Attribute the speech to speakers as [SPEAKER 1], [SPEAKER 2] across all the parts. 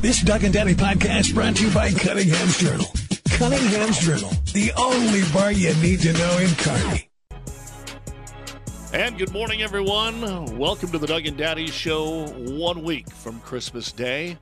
[SPEAKER 1] This Doug and Daddy podcast brought to you by Cunningham's Journal. Cunningham's Journal, the only bar you need to know in Kearney.
[SPEAKER 2] And good morning, everyone. Welcome to the Doug and Daddy Show one week from Christmas Day.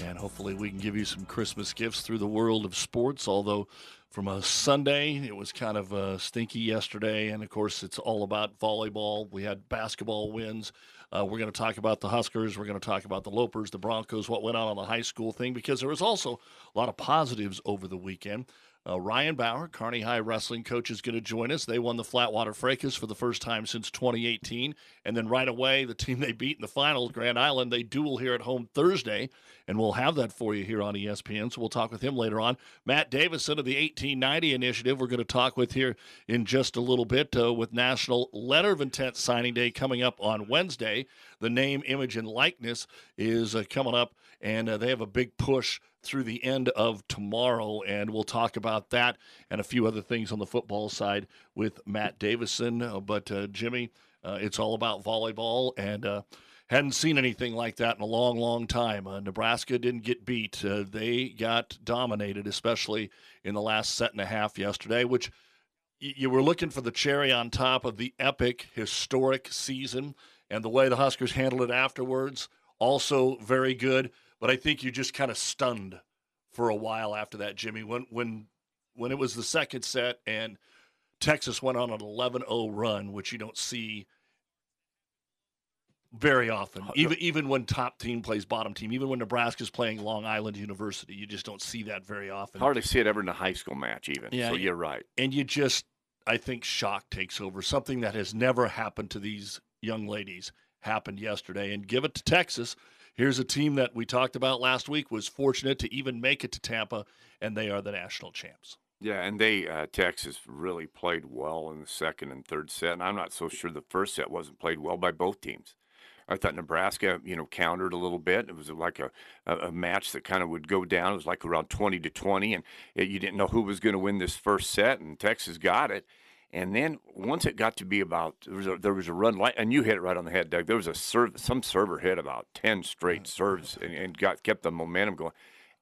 [SPEAKER 2] And hopefully, we can give you some Christmas gifts through the world of sports. Although, from a Sunday, it was kind of uh, stinky yesterday. And of course, it's all about volleyball. We had basketball wins. Uh, we're going to talk about the Huskers. We're going to talk about the Lopers, the Broncos, what went on on the high school thing, because there was also a lot of positives over the weekend. Uh, Ryan Bauer, Kearney High wrestling coach, is going to join us. They won the Flatwater Fracas for the first time since 2018. And then right away, the team they beat in the finals, Grand Island, they duel here at home Thursday. And we'll have that for you here on ESPN. So we'll talk with him later on. Matt Davison of the 1890 Initiative, we're going to talk with here in just a little bit uh, with National Letter of Intent Signing Day coming up on Wednesday. The name, image, and likeness is uh, coming up, and uh, they have a big push through the end of tomorrow. And we'll talk about that and a few other things on the football side with Matt Davison. Uh, but, uh, Jimmy, uh, it's all about volleyball. And, uh, hadn't seen anything like that in a long, long time. Uh, Nebraska didn't get beat. Uh, they got dominated, especially in the last set and a half yesterday, which you were looking for the cherry on top of the epic, historic season. And the way the Huskers handled it afterwards, also very good. But I think you just kind of stunned for a while after that, Jimmy. When when when it was the second set and Texas went on an 11-0 run, which you don't see very often. Even even when top team plays bottom team, even when Nebraska's playing Long Island University, you just don't see that very often.
[SPEAKER 3] Hardly see it ever in a high school match, even.
[SPEAKER 2] Yeah,
[SPEAKER 3] so you're right.
[SPEAKER 2] And you just, I think, shock takes over. Something that has never happened to these young ladies happened yesterday. And give it to Texas. Here's a team that we talked about last week was fortunate to even make it to Tampa, and they are the national champs.
[SPEAKER 3] Yeah, and they uh, Texas really played well in the second and third set. And I'm not so sure the first set wasn't played well by both teams. I thought Nebraska, you know, countered a little bit. It was like a, a, match that kind of would go down. It was like around 20 to 20, and it, you didn't know who was going to win this first set, and Texas got it. And then once it got to be about there was a, there was a run like and you hit it right on the head, Doug. There was a serve some server hit about ten straight mm. serves and, and got kept the momentum going,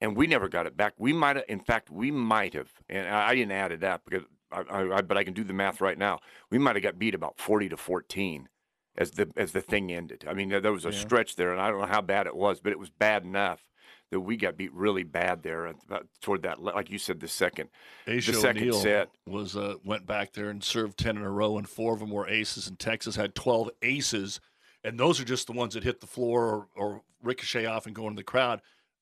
[SPEAKER 3] and we never got it back. We might have, in fact, we might have, and I, I didn't add it up because I, I, I, but I can do the math right now. We might have got beat about forty to fourteen as the as the thing ended. I mean, there, there was a
[SPEAKER 2] Yeah.
[SPEAKER 3] stretch there, and I don't know how bad it was, but it was bad enough that we got beat really bad there toward that, like you said, the second
[SPEAKER 2] Aisha
[SPEAKER 3] the second
[SPEAKER 2] O'Neal
[SPEAKER 3] set.
[SPEAKER 2] was uh, went back there and served ten in a row, and four of them were aces. And Texas had twelve aces, and those are just the ones that hit the floor or, or ricochet off and go into the crowd.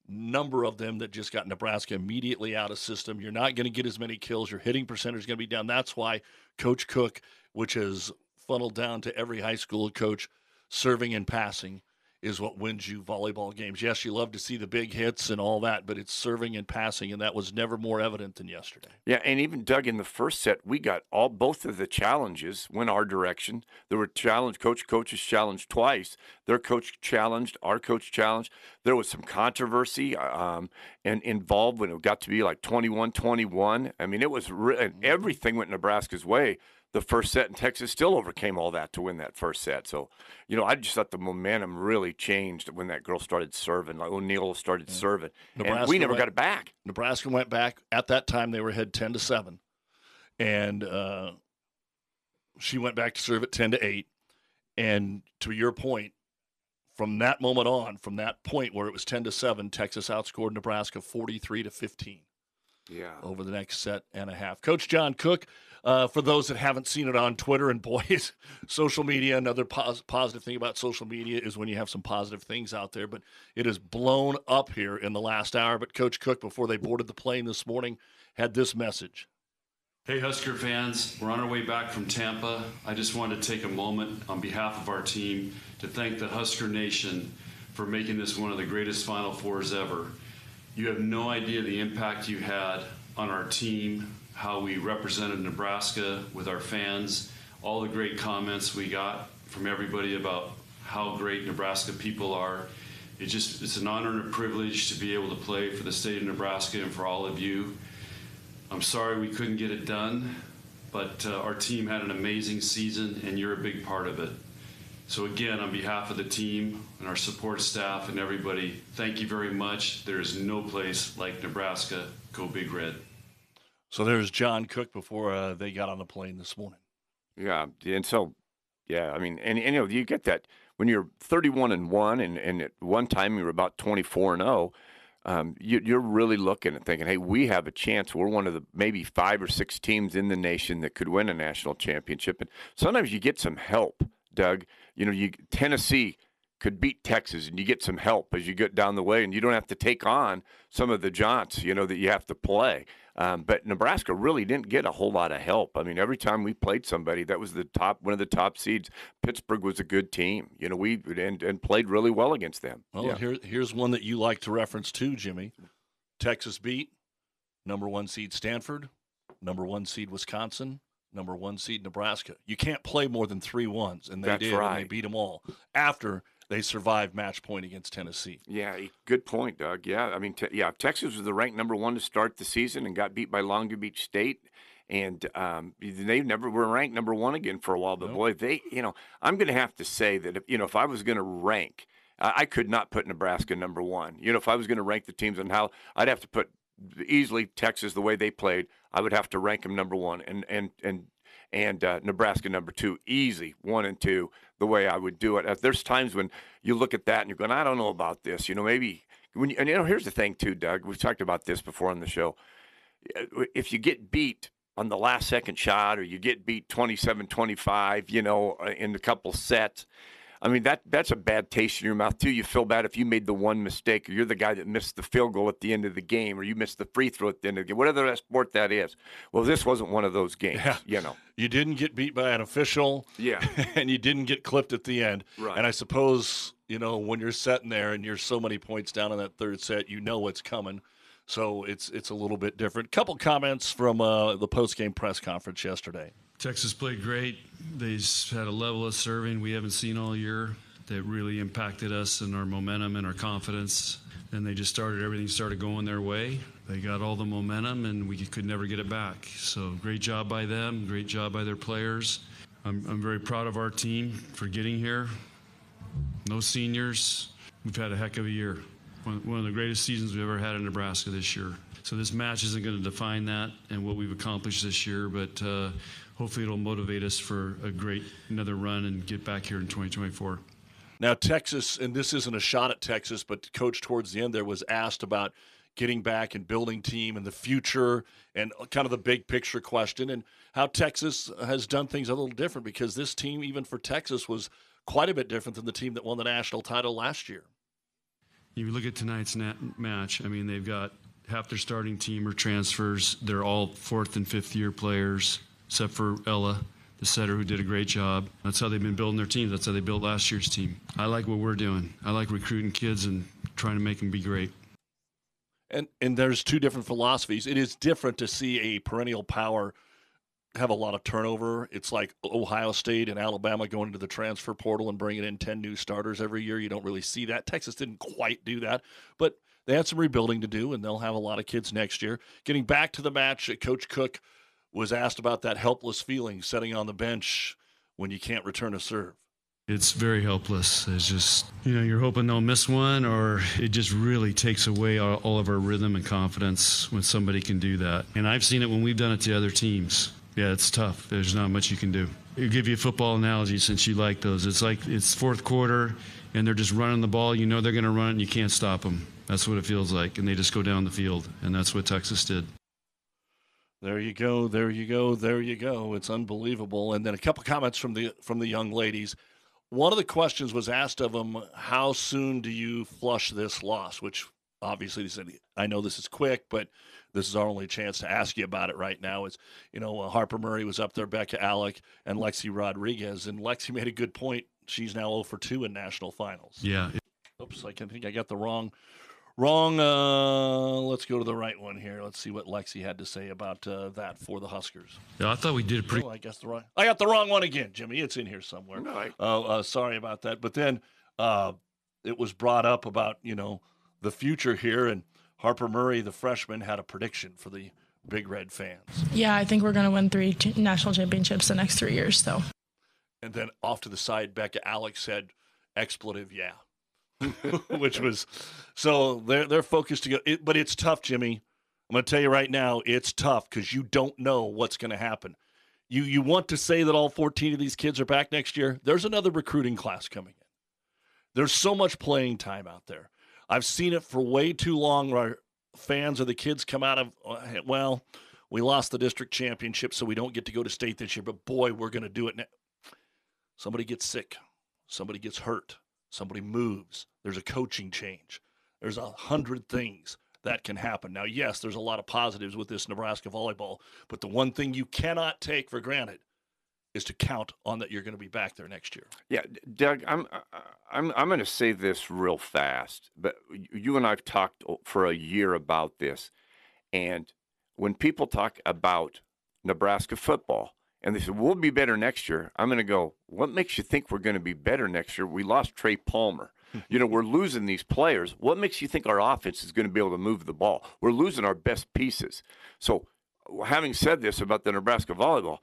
[SPEAKER 2] Number of them that just got Nebraska immediately out of system. You're not going to get as many kills. Your hitting percentage is going to be down. That's why Coach Cook, which has funneled down to every high school coach, serving and passing is what wins you volleyball games. Yes, you love to see the big hits and all that, but it's serving and passing, and that was never more evident than yesterday.
[SPEAKER 3] Yeah, and even Doug in the first set, we got all both of the challenges went our direction. There were challenge coach coaches challenged twice. Their coach challenged, our coach challenged. There was some controversy um, and involved when it got to be like 21-21. I mean, it was re- and everything went Nebraska's way. The first set, and Texas still overcame all that to win that first set. So, you know, I just thought the momentum really changed when that girl started serving. Like O'Neal started serving, and
[SPEAKER 2] Nebraska
[SPEAKER 3] we never
[SPEAKER 2] went-
[SPEAKER 3] got it back.
[SPEAKER 2] Nebraska went back at that time. They were ahead ten to seven, and uh, she went back to serve at ten to eight. And to your point, from that moment on, from that point where it was ten to seven, Texas outscored Nebraska forty three to fifteen.
[SPEAKER 3] Yeah.
[SPEAKER 2] over the next set and a half. Coach John Cook, uh, for those that haven't seen it on Twitter, and boy, is social media another pos- positive thing about social media is when you have some positive things out there. But it has blown up here in the last hour. But Coach Cook, before they boarded the plane this morning, had this message.
[SPEAKER 4] Hey, Husker fans, we're on our way back from Tampa. I just wanted to take a moment on behalf of our team to thank the Husker Nation for making this one of the greatest Final Fours ever. You have no idea the impact you had on our team, how we represented Nebraska with our fans, all the great comments we got from everybody about how great Nebraska people are. It just it's an honor and a privilege to be able to play for the state of Nebraska and for all of you. I'm sorry we couldn't get it done, but uh, our team had an amazing season, and you're a big part of it. So, again, on behalf of the team and our support staff and everybody, thank you very much. There is no place like Nebraska. Go Big Red.
[SPEAKER 2] So there's John Cook before uh, they got on the plane this morning.
[SPEAKER 3] Yeah, and so, yeah, I mean, and, and you know, you get that when you're 31 and one, and and at one time you were about 24 and 0. Um, you, you're really looking and thinking, hey, we have a chance. We're one of the maybe five or six teams in the nation that could win a national championship. And sometimes you get some help, Doug. You know, you Tennessee could beat Texas, and you get some help as you get down the way, and you don't have to take on some of the jaunts, you know, that you have to play. Um, but Nebraska really didn't get a whole lot of help. I mean, every time we played somebody, that was the top one of the top seeds. Pittsburgh was a good team, you know. We and, and played really well against them.
[SPEAKER 2] Well,
[SPEAKER 3] yeah.
[SPEAKER 2] here, here's one that you like to reference too, Jimmy. Texas beat number one seed Stanford, number one seed Wisconsin, number one seed Nebraska. You can't play more than three ones, and they
[SPEAKER 3] That's
[SPEAKER 2] did, and they beat them all after they survived match point against Tennessee.
[SPEAKER 3] Yeah, good point, Doug. Yeah, I mean, te- yeah, Texas was the ranked number one to start the season and got beat by Long Beach State, and um, they never were ranked number one again for a while. But
[SPEAKER 2] Nope.
[SPEAKER 3] boy, they, you know, I'm going to have to say that if you know if I was going to rank, I, I could not put Nebraska number one. You know, if I was going to rank the teams and how I'd have to put easily Texas the way they played, I would have to rank them number one, and and and and uh, Nebraska number two, easy one and two, the way I would do it. Uh, There's times when you look at that and you're going, I don't know about this. You know, maybe when you, and you know, here's the thing too, Doug. We've talked about this before on the show. Uh, If you get beat on the last second shot or you get beat 27-25, you know, uh, in a couple sets. I mean that that's a bad taste in your mouth too. You feel bad if you made the one mistake, or you're the guy that missed the field goal at the end of the game, or you missed the free throw at the end of the game, whatever that sport that is. Well, this wasn't one of those games.
[SPEAKER 2] Yeah.
[SPEAKER 3] You know.
[SPEAKER 2] You didn't get beat by an official,
[SPEAKER 3] Yeah.
[SPEAKER 2] and you didn't get clipped at the end.
[SPEAKER 3] Right.
[SPEAKER 2] And I suppose you know when you're sitting there and you're so many points down in that third set, you know what's coming. So it's it's a little bit different. Couple comments from uh, the post game press conference yesterday.
[SPEAKER 4] Texas played great. They had a level of serving we haven't seen all year that really impacted us and our momentum and our confidence. And they just started, everything started going their way. They got all the momentum and we could never get it back. So great job by them, great job by their players. I'm, I'm very proud of our team for getting here. No seniors. We've had a heck of a year. One, one of the greatest seasons we've ever had in Nebraska this year. So this match isn't going to define that and what we've accomplished this year, but uh, hopefully it'll motivate us for a great another run and get back here in 2024.
[SPEAKER 2] Now, Texas, and this isn't a shot at Texas, but coach towards the end there was asked about getting back and building team and the future and kind of the big picture question and how Texas has done things a little different because this team, even for Texas, was quite a bit different than the team that won the national title last year.
[SPEAKER 4] You look at tonight's na- match. I mean, they've got half their starting team are transfers. They're all fourth and fifth year players, except for Ella, the setter, who did a great job. That's how they've been building their teams. That's how they built last year's team. I like what we're doing. I like recruiting kids and trying to make them be great.
[SPEAKER 2] And and there's two different philosophies. It is different to see a perennial power have a lot of turnover. It's like Ohio State and Alabama going into the transfer portal and bringing in 10 new starters every year. You don't really see that. Texas didn't quite do that, but they had some rebuilding to do, and they'll have a lot of kids next year. Getting back to the match, Coach Cook was asked about that helpless feeling sitting on the bench when you can't return a serve.
[SPEAKER 4] It's very helpless. It's just, you know, you're hoping they'll miss one, or it just really takes away all, all of our rhythm and confidence when somebody can do that. And I've seen it when we've done it to other teams. Yeah, it's tough. There's not much you can do. I'll give you a football analogy since you like those. It's like it's fourth quarter, and they're just running the ball. You know they're going to run, it and you can't stop them. That's what it feels like. And they just go down the field, and that's what Texas did.
[SPEAKER 2] There you go. There you go. There you go. It's unbelievable. And then a couple comments from the from the young ladies. One of the questions was asked of them, "How soon do you flush this loss?" Which obviously they said, "I know this is quick, but this is our only chance to ask you about it right now." Is you know uh, Harper Murray was up there, Bekka Allick, and Lexi Rodriguez, and Lexi made a good point. She's now 0 for 2 in national finals.
[SPEAKER 4] Yeah,
[SPEAKER 2] Oops, I can think I got the wrong, wrong. Uh, let's go to the right one here. Let's see what Lexi had to say about uh, that for the Huskers.
[SPEAKER 4] yeah I thought we did a pretty.
[SPEAKER 2] Oh, I guess the wrong. I got the wrong one again, Jimmy. It's in here somewhere.
[SPEAKER 3] No, I-
[SPEAKER 2] Oh, uh, sorry about that. But then uh, it was brought up about you know the future here, and Harper Murray, the freshman, had a prediction for the Big Red fans.
[SPEAKER 5] Yeah, I think we're going to win three ch- national championships the next three years. So
[SPEAKER 2] And then off to the side, Bekka Allick said, expletive, yeah. Which was so they're they're focused to go, it, but it's tough, Jimmy. I'm going to tell you right now, it's tough because you don't know what's going to happen. You you want to say that all 14 of these kids are back next year? There's another recruiting class coming in. There's so much playing time out there. I've seen it for way too long where fans or the kids come out of uh, well, we lost the district championship, so we don't get to go to state this year. But boy, we're going to do it. Now. Somebody gets sick, somebody gets hurt, somebody moves. There's a coaching change. There's a hundred things that can happen. Now, yes, there's a lot of positives with this Nebraska volleyball, but the one thing you cannot take for granted is to count on that you're going to be back there next year.
[SPEAKER 3] Yeah, Doug, I'm uh, I'm I'm going to say this real fast, but you and I've talked for a year about this, and when people talk about Nebraska football and they said, we'll be better next year, I'm going to go. What makes you think we're going to be better next year? We lost Trey Palmer. you know, we're losing these players. What makes you think our offense is going to be able to move the ball? We're losing our best pieces. So, having said this about the Nebraska volleyball,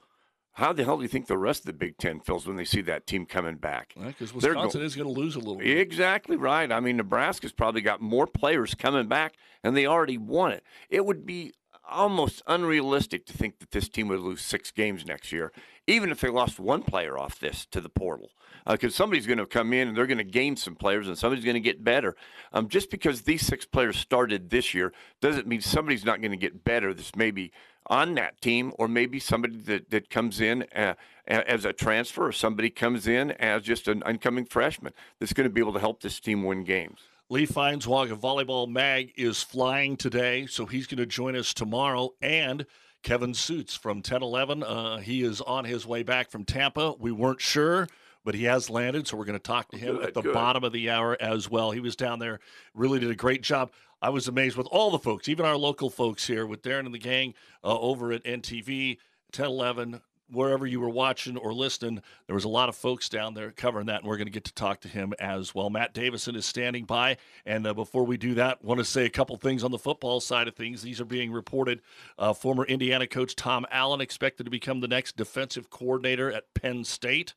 [SPEAKER 3] how the hell do you think the rest of the Big Ten feels when they see that team coming back?
[SPEAKER 2] Because right, Wisconsin go- is going to lose a little bit.
[SPEAKER 3] Exactly right. I mean, Nebraska's probably got more players coming back, and they already won it. It would be almost unrealistic to think that this team would lose six games next year, even if they lost one player off this to the portal. Because uh, somebody's going to come in and they're going to gain some players, and somebody's going to get better. Um, just because these six players started this year doesn't mean somebody's not going to get better. This maybe on that team, or maybe somebody that, that comes in uh, as a transfer, or somebody comes in as just an incoming freshman that's going to be able to help this team win games.
[SPEAKER 2] Lee Feinswog of Volleyball Mag is flying today, so he's going to join us tomorrow. And Kevin Sjuts from 1011, uh, he is on his way back from Tampa. We weren't sure but he has landed, so we're going to talk to him good, at the good. bottom of the hour as well. He was down there, really did a great job. I was amazed with all the folks, even our local folks here with Darren and the gang uh, over at NTV, 1011, wherever you were watching or listening, there was a lot of folks down there covering that, and we're going to get to talk to him as well. Matt Davison is standing by, and uh, before we do that, want to say a couple things on the football side of things. These are being reported. Uh, former Indiana coach Tom Allen expected to become the next defensive coordinator at Penn State.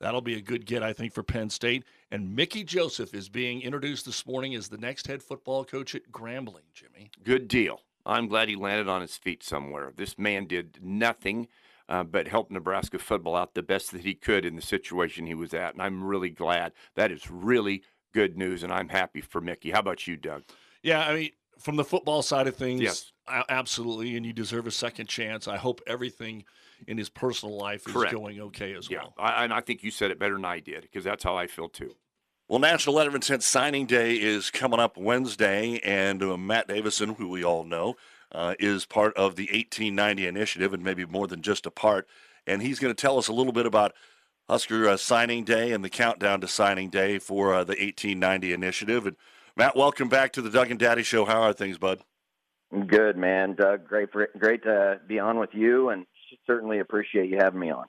[SPEAKER 2] That'll be a good get, I think, for Penn State. And Mickey Joseph is being introduced this morning as the next head football coach at Grambling, Jimmy.
[SPEAKER 3] Good deal. I'm glad he landed on his feet somewhere. This man did nothing uh, but helped Nebraska football out the best that he could in the situation he was at. And I'm really glad. That is really good news, and I'm happy for Mickey. How about you, Doug?
[SPEAKER 2] Yeah, I mean, from the football side of things, yes. absolutely, and you deserve a second chance. I hope everything – in his personal life is Correct. going okay as
[SPEAKER 3] yeah.
[SPEAKER 2] well.
[SPEAKER 3] I, and I think you said it better than I did because that's how I feel too.
[SPEAKER 2] Well, National Letter of Intent Signing Day is coming up Wednesday, and uh, Matt Davison, who we all know, uh, is part of the 1890 initiative, and maybe more than just a part. And he's going to tell us a little bit about Husker uh, Signing Day and the countdown to Signing Day for uh, the 1890 initiative. And Matt, welcome back to the Doug and Daddy Show. How are things, bud?
[SPEAKER 5] Good, man. Doug, great, for, great to be on with you, and certainly appreciate you having me on.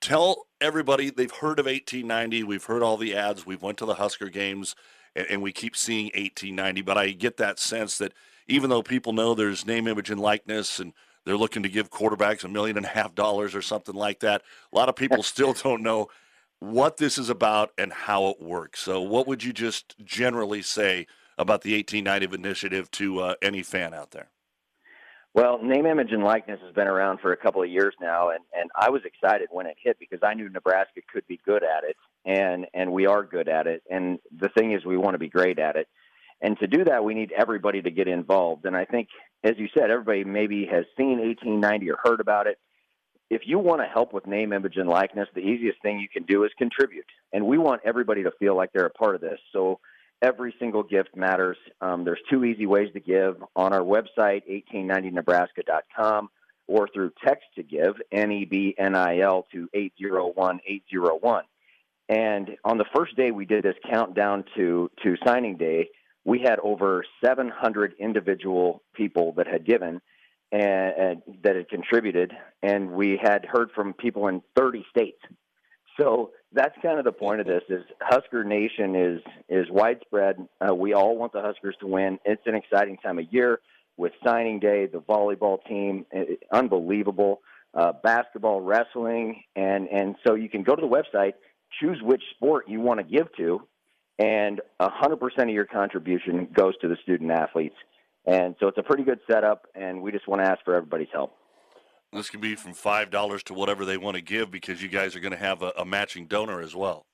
[SPEAKER 2] Tell everybody they've heard of 1890. We've heard all the ads. We've went to the Husker games, and, and we keep seeing 1890. But I get that sense that even though people know there's name, image, and likeness, and they're looking to give quarterbacks a million and a half dollars or something like that, a lot of people still don't know what this is about and how it works. So, what would you just generally say about the 1890 initiative to uh, any fan out there?
[SPEAKER 5] Well, name, image, and likeness has been around for a couple of years now, and, and I was excited when it hit because I knew Nebraska could be good at it, and and we are good at it. And the thing is, we want to be great at it, and to do that, we need everybody to get involved. And I think, as you said, everybody maybe has seen 1890 or heard about it. If you want to help with name, image, and likeness, the easiest thing you can do is contribute, and we want everybody to feel like they're a part of this. So every single gift matters. Um, there's two easy ways to give on our website, 1890nebraska.com, or through text to give, N-E-B-N-I-L, to 801801. And on the first day we did this countdown to, to signing day, we had over 700 individual people that had given and, and that had contributed, and we had heard from people in 30 states. So that's kind of the point of this is Husker Nation is is widespread. Uh, we all want the Huskers to win. It's an exciting time of year with signing day, the volleyball team, it, unbelievable. uh, basketball, wrestling, and and so you can go to the website, choose which sport you want to give to, and 100% of your contribution goes to the student athletes. And so it's a pretty good setup, and we just want to ask for everybody's help.
[SPEAKER 2] This can be from five dollars to whatever they want to give because you guys are going to have a, a matching donor as well.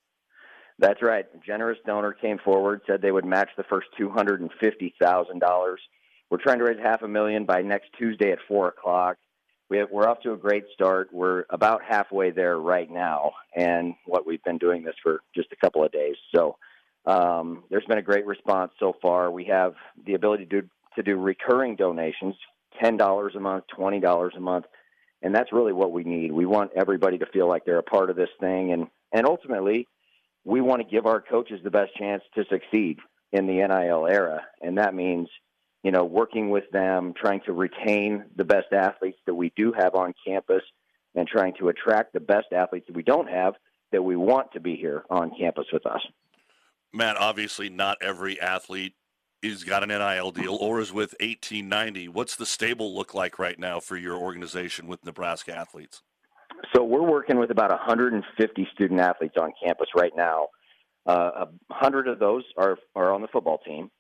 [SPEAKER 5] That's right. A generous donor came forward, said they would match the first two hundred and fifty thousand dollars. We're trying to raise half a million by next Tuesday at four o'clock. We have, we're off to a great start. We're about halfway there right now, and what we've been doing this for just a couple of days. So um, there's been a great response so far. We have the ability to do, to do recurring donations, ten dollars a month, twenty dollars a month and that's really what we need. We want everybody to feel like they're a part of this thing, and and ultimately, we want to give our coaches the best chance to succeed in the NIL era, and that means you know working with them, trying to retain the best athletes that we do have on campus, and trying to attract the best athletes that we don't have that we want to be here on campus with us.
[SPEAKER 2] Matt, obviously, not every athlete is got an NIL deal or is with 1890. What's the stable look like right now for your organization with Nebraska athletes?
[SPEAKER 5] So we're working with about 150 student athletes on campus right now. Uh, a hundred of those are are on the football team,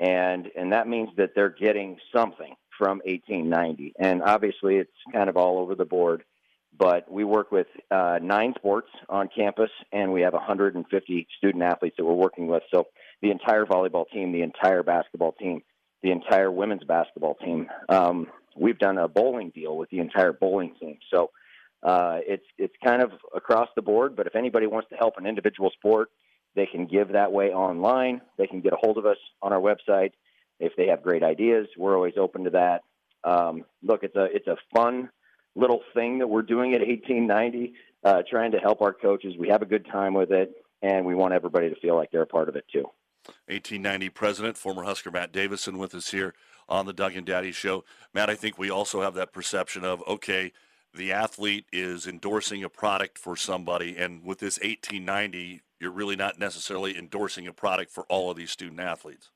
[SPEAKER 5] and and that means that they're getting something from 1890. And obviously, it's kind of all over the board. But we work with uh, nine sports on campus, and we have 150 student athletes that we're working with. So the entire volleyball team, the entire basketball team, the entire women's basketball team. Um, we've done a bowling deal with the entire bowling team. So uh, it's it's kind of across the board. But if anybody wants to help an individual sport, they can give that way online. They can get a hold of us on our website if they have great ideas. We're always open to that. Um, look, it's a it's a fun little thing that we're doing at 1890, uh, trying to help our coaches. We have a good time with it, and we want everybody to feel like they're a part of it too.
[SPEAKER 2] 1890 president, former Husker Matt Davison, with us here on the Doug and Daddy Show. Matt, I think we also have that perception of okay, the athlete is endorsing a product for somebody, and with this 1890, you're really not necessarily endorsing a product for all of these student athletes.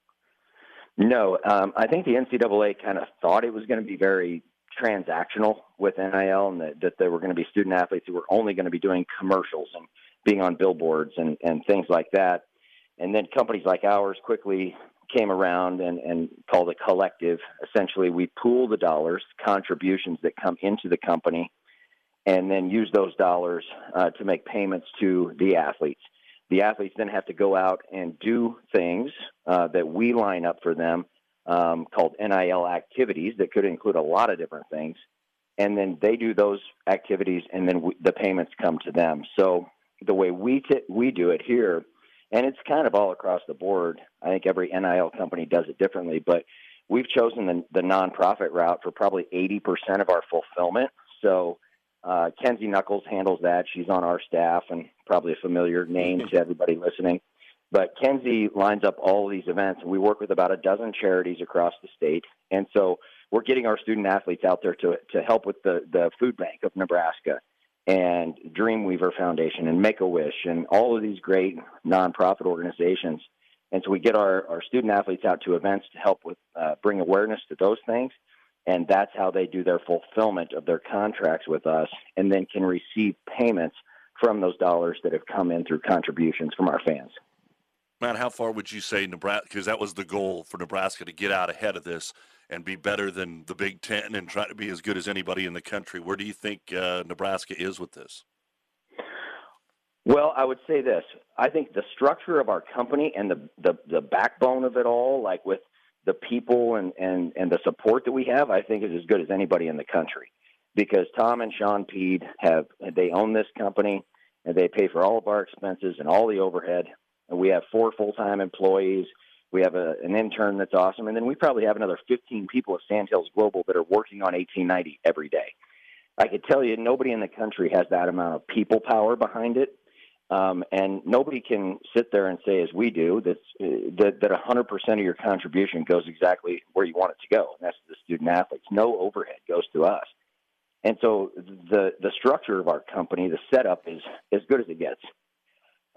[SPEAKER 5] No, um, I think the NCAA kind of thought it was going to be very transactional with NIL, and that, that there were going to be student athletes who were only going to be doing commercials and being on billboards and, and things like that. And then companies like ours quickly came around and, and called a collective. Essentially, we pool the dollars, contributions that come into the company, and then use those dollars uh, to make payments to the athletes. The athletes then have to go out and do things uh, that we line up for them um, called NIL activities that could include a lot of different things. And then they do those activities, and then we, the payments come to them. So the way we t- we do it here and it's kind of all across the board. I think every NIL company does it differently, but we've chosen the, the nonprofit route for probably 80% of our fulfillment. So uh, Kenzie Knuckles handles that. She's on our staff and probably a familiar name to everybody listening. But Kenzie lines up all these events, and we work with about a dozen charities across the state. And so we're getting our student athletes out there to to help with the the food bank of Nebraska and Dreamweaver Foundation and Make a Wish and all of these great nonprofit organizations. And so we get our, our student athletes out to events to help with uh, bring awareness to those things. And that's how they do their fulfillment of their contracts with us and then can receive payments from those dollars that have come in through contributions from our fans.
[SPEAKER 2] Matt, how far would you say Nebraska, because that was the goal for Nebraska to get out ahead of this and be better than the Big Ten and try to be as good as anybody in the country. Where do you think uh, Nebraska is with this?
[SPEAKER 5] Well, I would say this. I think the structure of our company and the, the, the backbone of it all, like with the people and, and, and the support that we have, I think is as good as anybody in the country. Because Tom and Shawn Peed have they own this company and they pay for all of our expenses and all the overhead. We have four full time employees we have a, an intern that's awesome, and then we probably have another 15 people at Sandhills Global that are working on 1890 every day. I could tell you, nobody in the country has that amount of people power behind it, um, and nobody can sit there and say, as we do, uh, that that 100% of your contribution goes exactly where you want it to go, and that's the student athletes. No overhead goes to us, and so the the structure of our company, the setup is as good as it gets.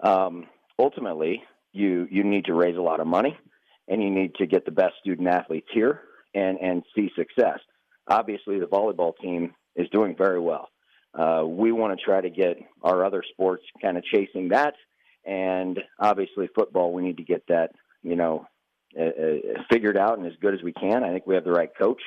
[SPEAKER 5] Um, ultimately, you you need to raise a lot of money and you need to get the best student athletes here and and see success. Obviously, the volleyball team is doing very well. Uh, we want to try to get our other sports kind of chasing that, and obviously football. We need to get that, you know, uh, uh, figured out and as good as we can. I think we have the right coach,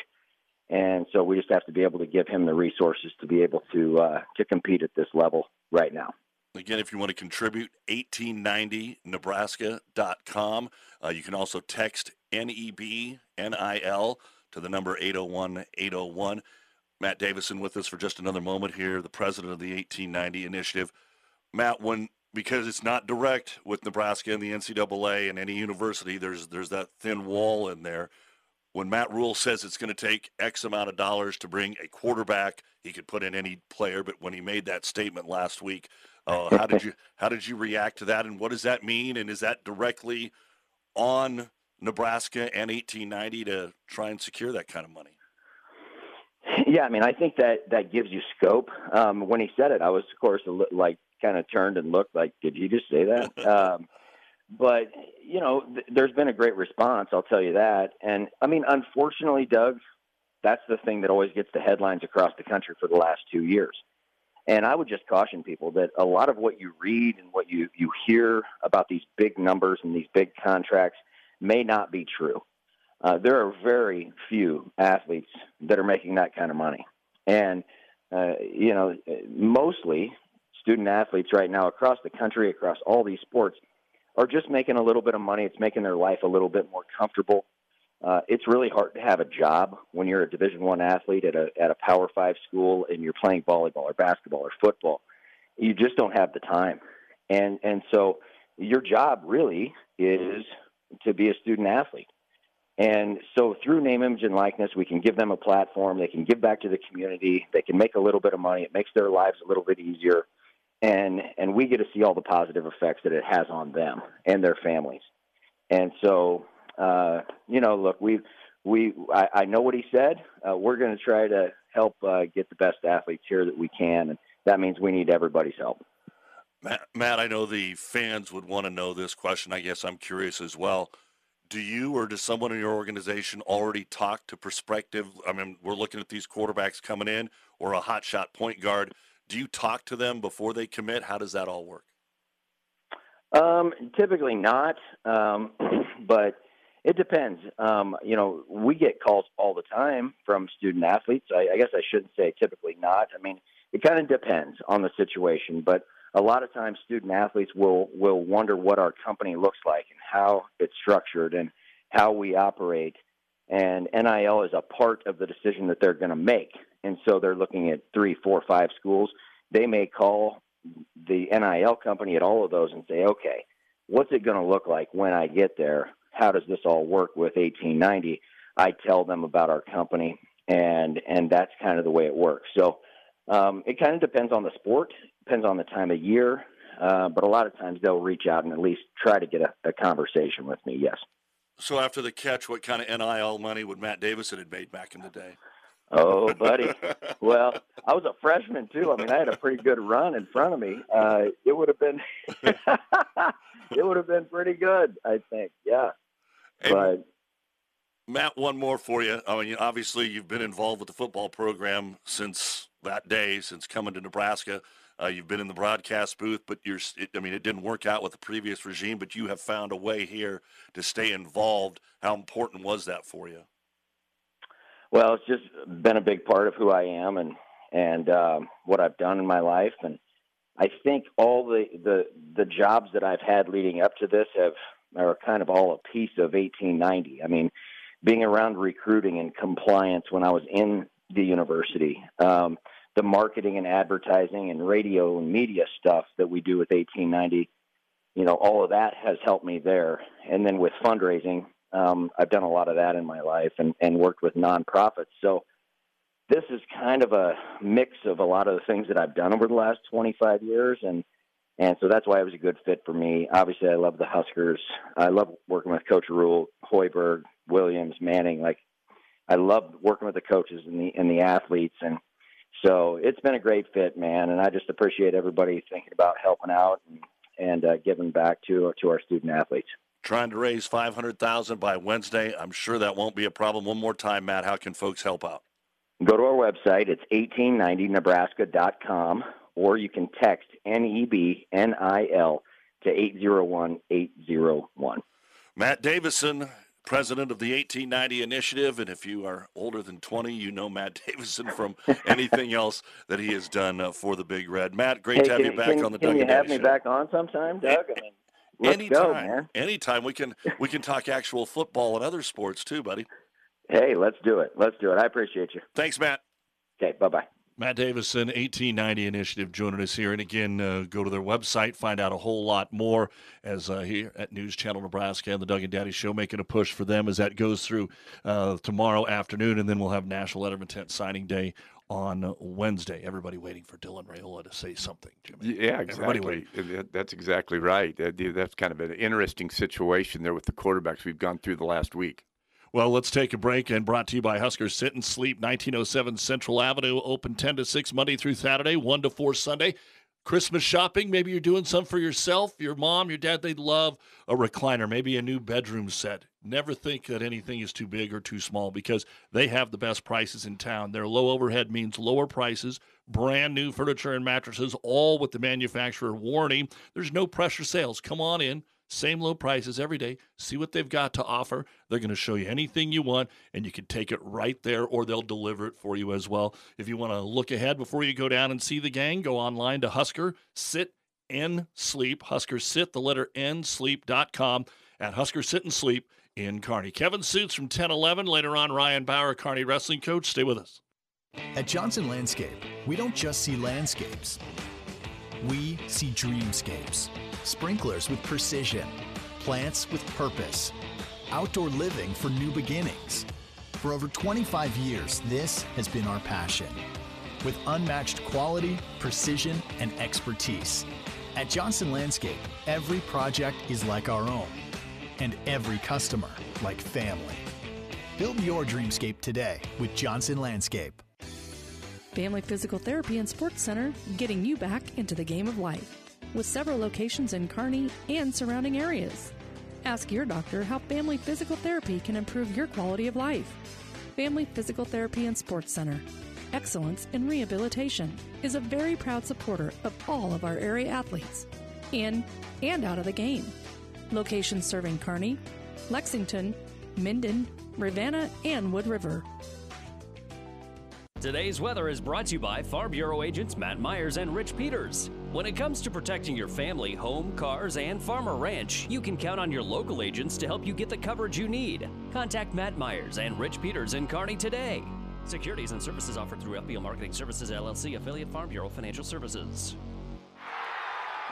[SPEAKER 5] and so we just have to be able to give him the resources to be able to uh, to compete at this level right now.
[SPEAKER 2] Again, if you want to contribute, 1890nebraska.com. Uh, you can also text NEB, NIL to the number 801 801. Matt Davison with us for just another moment here, the president of the 1890 initiative. Matt, when because it's not direct with Nebraska and the NCAA and any university, there's there's that thin wall in there. When Matt Rhule says it's going to take X amount of dollars to bring a quarterback, he could put in any player. But when he made that statement last week, uh, how did you how did you react to that, and what does that mean? And is that directly on Nebraska and 1890 to try and secure that kind of money?
[SPEAKER 5] Yeah, I mean, I think that that gives you scope. Um, when he said it, I was, of course, li- like kind of turned and looked like, did you just say that? um, but you know, th- there's been a great response. I'll tell you that. And I mean, unfortunately, Doug, that's the thing that always gets the headlines across the country for the last two years. And I would just caution people that a lot of what you read and what you, you hear about these big numbers and these big contracts may not be true. Uh, there are very few athletes that are making that kind of money. And, uh, you know, mostly student athletes right now across the country, across all these sports, are just making a little bit of money. It's making their life a little bit more comfortable. Uh, it's really hard to have a job when you're a Division One athlete at a at a Power Five school and you're playing volleyball or basketball or football. You just don't have the time, and and so your job really is to be a student athlete. And so through name, image, and likeness, we can give them a platform. They can give back to the community. They can make a little bit of money. It makes their lives a little bit easier, and and we get to see all the positive effects that it has on them and their families. And so uh, you know, look, we we I, I know what he said. Uh, we're going to try to help uh, get the best athletes here that we can, and that means we need everybody's help.
[SPEAKER 2] Matt, Matt, I know the fans would want to know this question. I guess I'm curious as well. Do you or does someone in your organization already talk to prospective? I mean, we're looking at these quarterbacks coming in or a hotshot point guard. Do you talk to them before they commit? How does that all work?
[SPEAKER 5] Um, typically not, um, but it depends. Um, you know, we get calls all the time from student athletes. I, I guess I shouldn't say typically not. I mean, it kind of depends on the situation, but a lot of times student athletes will will wonder what our company looks like and how it's structured and how we operate. And NIL is a part of the decision that they're going to make. And so they're looking at three, four, five schools. They may call the NIL company at all of those and say, okay, what's it going to look like when I get there? How does this all work with 1890? I tell them about our company, and and that's kind of the way it works. So um, it kind of depends on the sport, depends on the time of year, uh, but a lot of times they'll reach out and at least try to get a, a conversation with me. Yes.
[SPEAKER 2] So after the catch, what kind of NIL money would Matt Davison had made back in the day?
[SPEAKER 5] Oh, buddy. well, I was a freshman too. I mean, I had a pretty good run in front of me. Uh, it would have been, it would have been pretty good, I think. Yeah. Hey, but
[SPEAKER 2] Matt, one more for you. I mean, obviously, you've been involved with the football program since that day, since coming to Nebraska. Uh, you've been in the broadcast booth, but you're, it, I mean, it didn't work out with the previous regime, but you have found a way here to stay involved. How important was that for you?
[SPEAKER 5] Well, it's just been a big part of who I am and, and uh, what I've done in my life. And I think all the, the, the jobs that I've had leading up to this have are kind of all a piece of 1890. I mean, being around recruiting and compliance when I was in the university, um, the marketing and advertising and radio and media stuff that we do with 1890, you know, all of that has helped me there. And then with fundraising, um, I've done a lot of that in my life and, and worked with nonprofits. So this is kind of a mix of a lot of the things that I've done over the last 25 years. And and so that's why it was a good fit for me. Obviously, I love the Huskers. I love working with Coach Rhule, Hoiberg, Williams, Manning. Like, I love working with the coaches and the and the athletes, and so it's been a great fit, man. And I just appreciate everybody thinking about helping out and and uh, giving back to to our student athletes.
[SPEAKER 2] Trying to raise five hundred thousand by Wednesday. I'm sure that won't be a problem. One more time, Matt. How can folks help out?
[SPEAKER 5] Go to our website. It's 1890nebraska.com, or you can text N-E-B-N-I-L to 801-801.
[SPEAKER 2] Matt Davison, president of the 1890 Initiative. And if you are older than 20, you know Matt Davison from anything else that he has done uh, for the Big Red. Matt, great
[SPEAKER 5] Hey,
[SPEAKER 2] to have
[SPEAKER 5] can,
[SPEAKER 2] you back
[SPEAKER 5] can,
[SPEAKER 2] on the Doug
[SPEAKER 5] can
[SPEAKER 2] you
[SPEAKER 5] have me
[SPEAKER 2] Show.
[SPEAKER 5] back on sometime, Doug? I mean, let's
[SPEAKER 2] anytime,
[SPEAKER 5] go, man.
[SPEAKER 2] anytime we can we can talk actual football and other sports too, buddy.
[SPEAKER 5] Hey, let's do it. Let's do it. I appreciate you.
[SPEAKER 2] Thanks, Matt.
[SPEAKER 5] Okay, bye-bye.
[SPEAKER 2] Matt Davison, 1890 Initiative, joining us here. And again, uh, go to their website, find out a whole lot more as uh, here at News Channel Nebraska and the Doug and Daddy Show making a push for them as that goes through uh, tomorrow afternoon. And then we'll have National Letter of Intent signing day on Wednesday. Everybody waiting for Dylan Raiola to say something, Jimmy.
[SPEAKER 3] Yeah, exactly. That's exactly right. That's kind of an interesting situation there with the quarterbacks we've gone through the last week.
[SPEAKER 2] Well, let's take a break and brought to you by Huskers Sit and Sleep, 1907 Central Avenue, open 10 to 6 Monday through Saturday, 1 to 4 Sunday. Christmas shopping, maybe you're doing some for yourself, your mom, your dad, they'd love a recliner, maybe a new bedroom set. Never think that anything is too big or too small because they have the best prices in town. Their low overhead means lower prices, brand new furniture and mattresses, all with the manufacturer warranty. There's no pressure sales. Come on in. Same low prices every day. See what they've got to offer. They're going to show you anything you want, and you can take it right there, or they'll deliver it for you as well. If you want to look ahead before you go down and see the gang, go online to Husker Sit and Sleep. Husker Sit, the letter N, sleep.com at Husker Sit and Sleep in Kearney. Kevin Sjuts from 1011. Later on, Ryan Bauer, Kearney wrestling coach. Stay with us.
[SPEAKER 6] At Johnson Landscape, we don't just see landscapes, we see dreamscapes. Sprinklers with precision, plants with purpose, outdoor living for new beginnings. For over 25 years, this has been our passion. With unmatched quality, precision, and expertise. At Johnson Landscape, every project is like our own, and every customer like family. Build your dreamscape today with Johnson Landscape.
[SPEAKER 7] Family Physical Therapy and Sports Center, getting you back into the game of life. With several locations in Kearney and surrounding areas. Ask your doctor how Family Physical Therapy can improve your quality of life. Family Physical Therapy and Sports Center. Excellence in Rehabilitation is a very proud supporter of all of our area athletes, in and out of the game. Locations serving Kearney, Lexington, Minden, Ravenna, and Wood River.
[SPEAKER 8] Today's weather is brought to you by Farm Bureau agents Matt Myers and Rich Peters. When it comes to protecting your family, home, cars, and farm or ranch, you can count on your local agents to help you get the coverage you need. Contact Matt Myers and Rich Peters in Kearney today. Securities and services offered through FBL Marketing Services LLC, affiliate Farm Bureau Financial Services.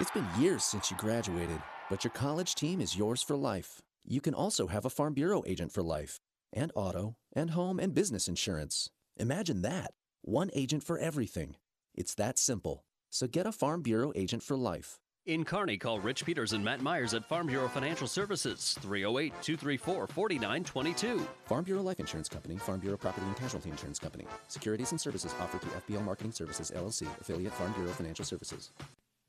[SPEAKER 9] It's been years since you graduated, but your college team is yours for life. You can also have a Farm Bureau agent for life, and auto, and home and business insurance. Imagine that one agent for everything. It's that simple. So get a Farm Bureau agent for life.
[SPEAKER 8] In Kearney, call Rich Peters and Matt Myers at Farm Bureau Financial Services, 308 234 4922.
[SPEAKER 9] Farm Bureau Life Insurance Company, Farm Bureau Property and Casualty Insurance Company. Securities and services offered through FBL Marketing Services LLC, affiliate Farm Bureau Financial Services.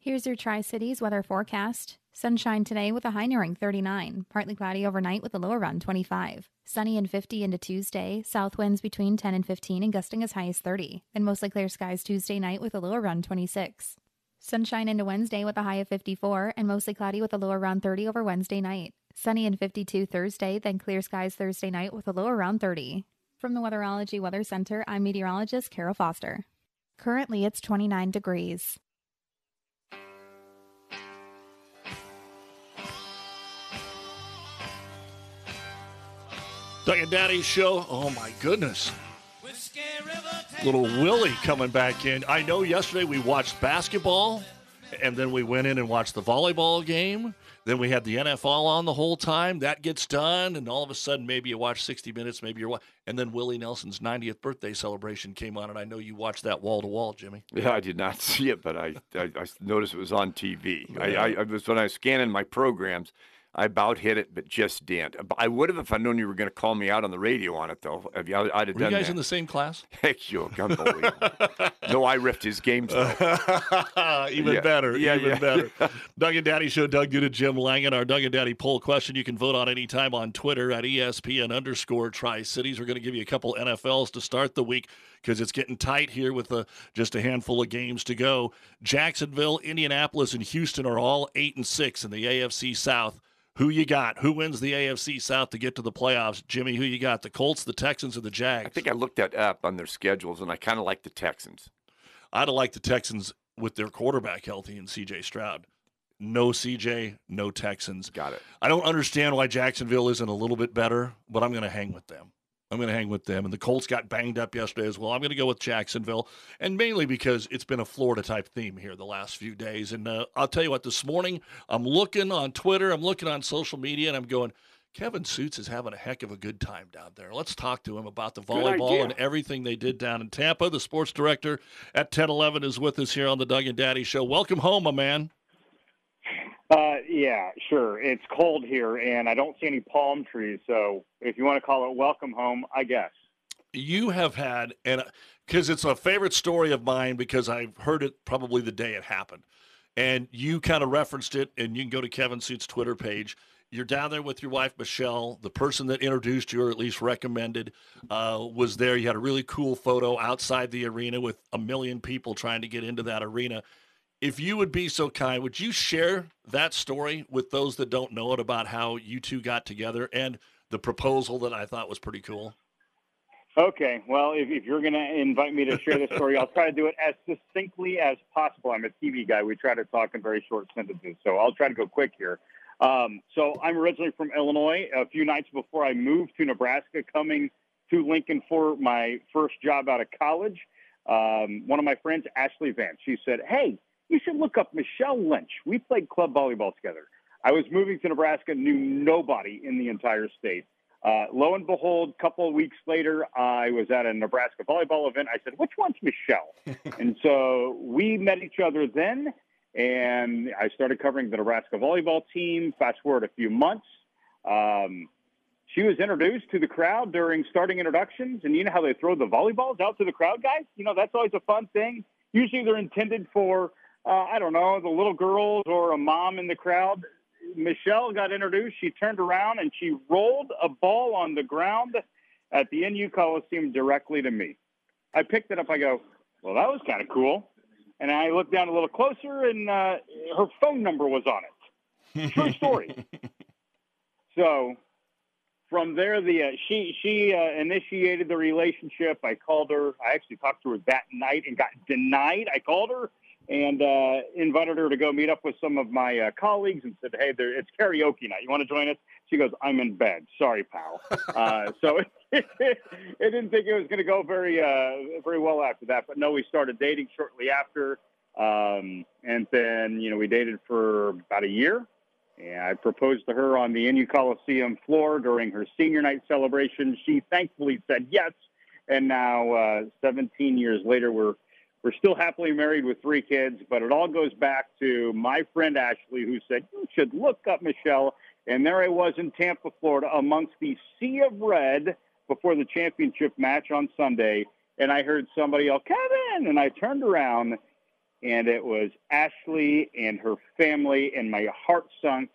[SPEAKER 10] Here's your Tri Cities weather forecast. Sunshine today with a high nearing 39. Partly cloudy overnight with a low around 25. Sunny and 50 into Tuesday. South winds between 10 and 15 and gusting as high as 30. and mostly clear skies Tuesday night with a low around 26. Sunshine into Wednesday with a high of 54 and mostly cloudy with a low around 30 over Wednesday night. Sunny and 52 Thursday, then clear skies Thursday night with a low around 30. From the Weatherology Weather Center, I'm meteorologist Carol Foster. Currently, it's 29 degrees.
[SPEAKER 2] Doug and Daddy show. Oh my goodness. Little Willie coming back in. I know yesterday we watched basketball and then we went in and watched the volleyball game. Then we had the NFL on the whole time. That gets done, and all of a sudden, maybe you watch 60 minutes, maybe you're. And then Willie Nelson's 90th birthday celebration came on, and I know you watched that wall to wall, Jimmy.
[SPEAKER 3] Yeah, I did not see it, but I, I, I noticed it was on TV. I, I, I was when I was scanning my programs. I about hit it, but just didn't. I would have if I'd known you were going to call me out on the radio on it, though. I'd have
[SPEAKER 2] were
[SPEAKER 3] done
[SPEAKER 2] you guys
[SPEAKER 3] that.
[SPEAKER 2] in the same class?
[SPEAKER 3] Heck, you're unbelievable. no, I ripped his games.
[SPEAKER 2] Even
[SPEAKER 3] Yeah.
[SPEAKER 2] better.
[SPEAKER 3] Yeah,
[SPEAKER 2] even
[SPEAKER 3] yeah.
[SPEAKER 2] better. Doug and Daddy Show, Doug Duda, Jim Langen. Our Doug and Daddy poll question you can vote on anytime on Twitter at ESPN underscore Tri Cities. We're going to give you a couple NFLs to start the week because it's getting tight here with uh, just a handful of games to go. Jacksonville, Indianapolis, and Houston are all eight and six in the AFC South. Who you got? Who wins the AFC South to get to the playoffs? Jimmy, who you got? The Colts, the Texans, or the Jags?
[SPEAKER 3] I think I looked that up on their schedules, and I kind of like the Texans.
[SPEAKER 2] I'd have liked the Texans with their quarterback healthy and CJ Stroud. No CJ, no Texans.
[SPEAKER 3] Got it.
[SPEAKER 2] I don't understand why Jacksonville isn't a little bit better, but I'm going to hang with them. I'm going to hang with them. And the Colts got banged up yesterday as well. I'm going to go with Jacksonville, and mainly because it's been a Florida type theme here the last few days. And uh, I'll tell you what, this morning I'm looking on Twitter, I'm looking on social media, and I'm going, Kevin Sjuts is having a heck of a good time down there. Let's talk to him about the volleyball and everything they did down in Tampa. The sports director at 1011 is with us here on the Doug and Daddy Show. Welcome home, my man.
[SPEAKER 11] Uh, yeah, sure. It's cold here, and I don't see any palm trees. So if you want to call it welcome home, I guess.
[SPEAKER 2] you have had and because it's a favorite story of mine because I've heard it probably the day it happened, and you kind of referenced it, and you can go to Kevin Sjuts's Twitter page. You're down there with your wife Michelle. The person that introduced you, or at least recommended, uh, was there. You had a really cool photo outside the arena with a million people trying to get into that arena. If you would be so kind, would you share that story with those that don't know it about how you two got together and the proposal that I thought was pretty cool?
[SPEAKER 11] Okay, well, if, if you're going to invite me to share this story, I'll try to do it as succinctly as possible. I'm a TV guy. We try to talk in very short sentences, so I'll try to go quick here. Um, so I'm originally from Illinois. A few nights before I moved to Nebraska, coming to Lincoln for my first job out of college, um, one of my friends, Ashley Vance, she said, "Hey, you should look up Michelle Lynch. We played club volleyball together." I was moving to Nebraska, knew nobody in the entire state. Uh, lo and behold, a couple of weeks later, I was at a Nebraska volleyball event. I said, "Which one's Michelle?" and so we met each other then, and I started covering the Nebraska volleyball team. Fast forward a few months, um, she was introduced to the crowd during starting introductions, and you know how they throw the volleyballs out to the crowd, guys. You know that's always a fun thing. Usually they're intended for uh, I don't know the little girls or a mom in the crowd. Michelle got introduced. She turned around and she rolled a ball on the ground at the NU Coliseum directly to me. I picked it up. I go, well, that was kind of cool. And I looked down a little closer, and uh, her phone number was on it. True story. so from there, the uh, she she uh, initiated the relationship. I called her. I actually talked to her that night and got denied. I called her and uh, invited her to go meet up with some of my uh, colleagues and said, "Hey, there, it's karaoke night. You want to join us?" She goes, "I'm in bed. Sorry, pal." uh, so it, didn't think it was going to go very uh, very well after that. But no, we started dating shortly after, um, and then you know we dated for about a year. And I proposed to her on the NU Coliseum floor during her senior night celebration. She thankfully said yes. And now, uh, 17 years later, we're we're still happily married with three kids. But it all goes back to my friend Ashley, who said you should look up Michelle. And there I was in Tampa, Florida, amongst the sea of red before the championship match on Sunday. And I heard somebody yell, Kevin! And I turned around and it was Ashley and her family, and my heart sunk.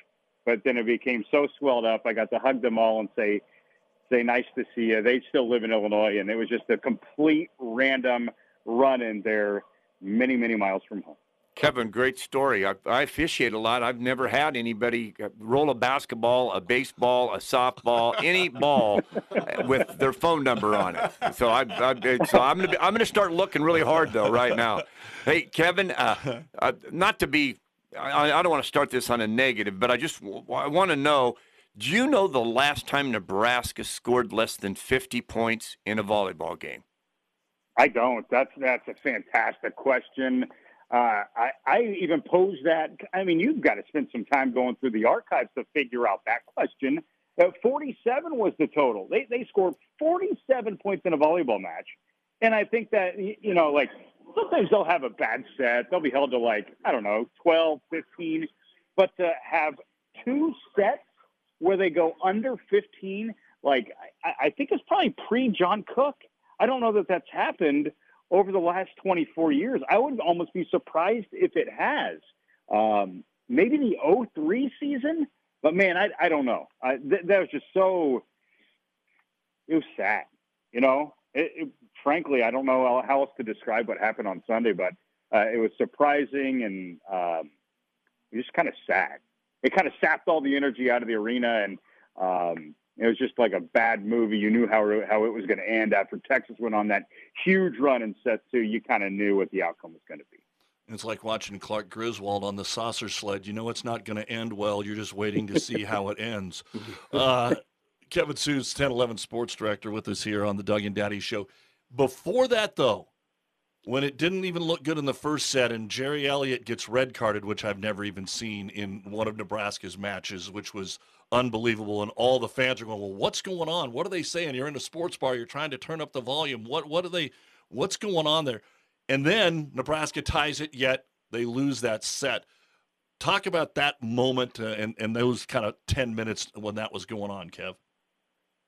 [SPEAKER 11] But then it became so swelled up, I got to hug them all and say, "Say nice to see you." They still live in Illinois, and it was just a complete random run in there, many many miles from home.
[SPEAKER 3] Kevin, great story. I, I officiate a lot. I've never had anybody uh, roll a basketball, a baseball, a softball, any ball uh, with their phone number on it. So I, I so I'm gonna be, I'm gonna start looking really hard though right now. Hey, Kevin, uh, uh, not to be, I, I don't want to start this on a negative, but I just I want to know. Do you know the last time Nebraska scored less than 50 points in a volleyball game?
[SPEAKER 11] I don't. That's that's a fantastic question. Uh, I, I even posed that. I mean, you've got to spend some time going through the archives to figure out that question. Uh, 47 was the total. They, they scored 47 points in a volleyball match. And I think that, you know, like sometimes they'll have a bad set. They'll be held to like, I don't know, 12, 15. But to have two sets where they go under 15, like I, I think it's probably pre John Cook. I don't know that that's happened over the last 24 years. I would almost be surprised if it has. Um, maybe the 03 season, but man, I, I don't know. I, th- that was just so, it was sad, you know? It, it, frankly, I don't know how else to describe what happened on Sunday, but uh, it was surprising and um, just kind of sad. It kind of sapped all the energy out of the arena, and um, it was just like a bad movie. You knew how how it was going to end after Texas went on that huge run in set two. You kind of knew what the outcome was going to be.
[SPEAKER 2] It's like watching Clark Griswold on the saucer sled. You know it's not going to end well. You're just waiting to see how it ends. Uh, Kevin Sjuts, 1011 sports director, with us here on the Doug and Daddy show. Before that, though, when it didn't even look good in the first set and Jerritt Elliott gets red carded, which I've never even seen in one of Nebraska's matches, which was unbelievable. And all the fans are going, Well, what's going on? What are they saying? You're in a sports bar, you're trying to turn up the volume. What what are they what's going on there? And then Nebraska ties it, yet they lose that set. Talk about that moment uh, and, and those kind of 10 minutes when that was going on, Kev.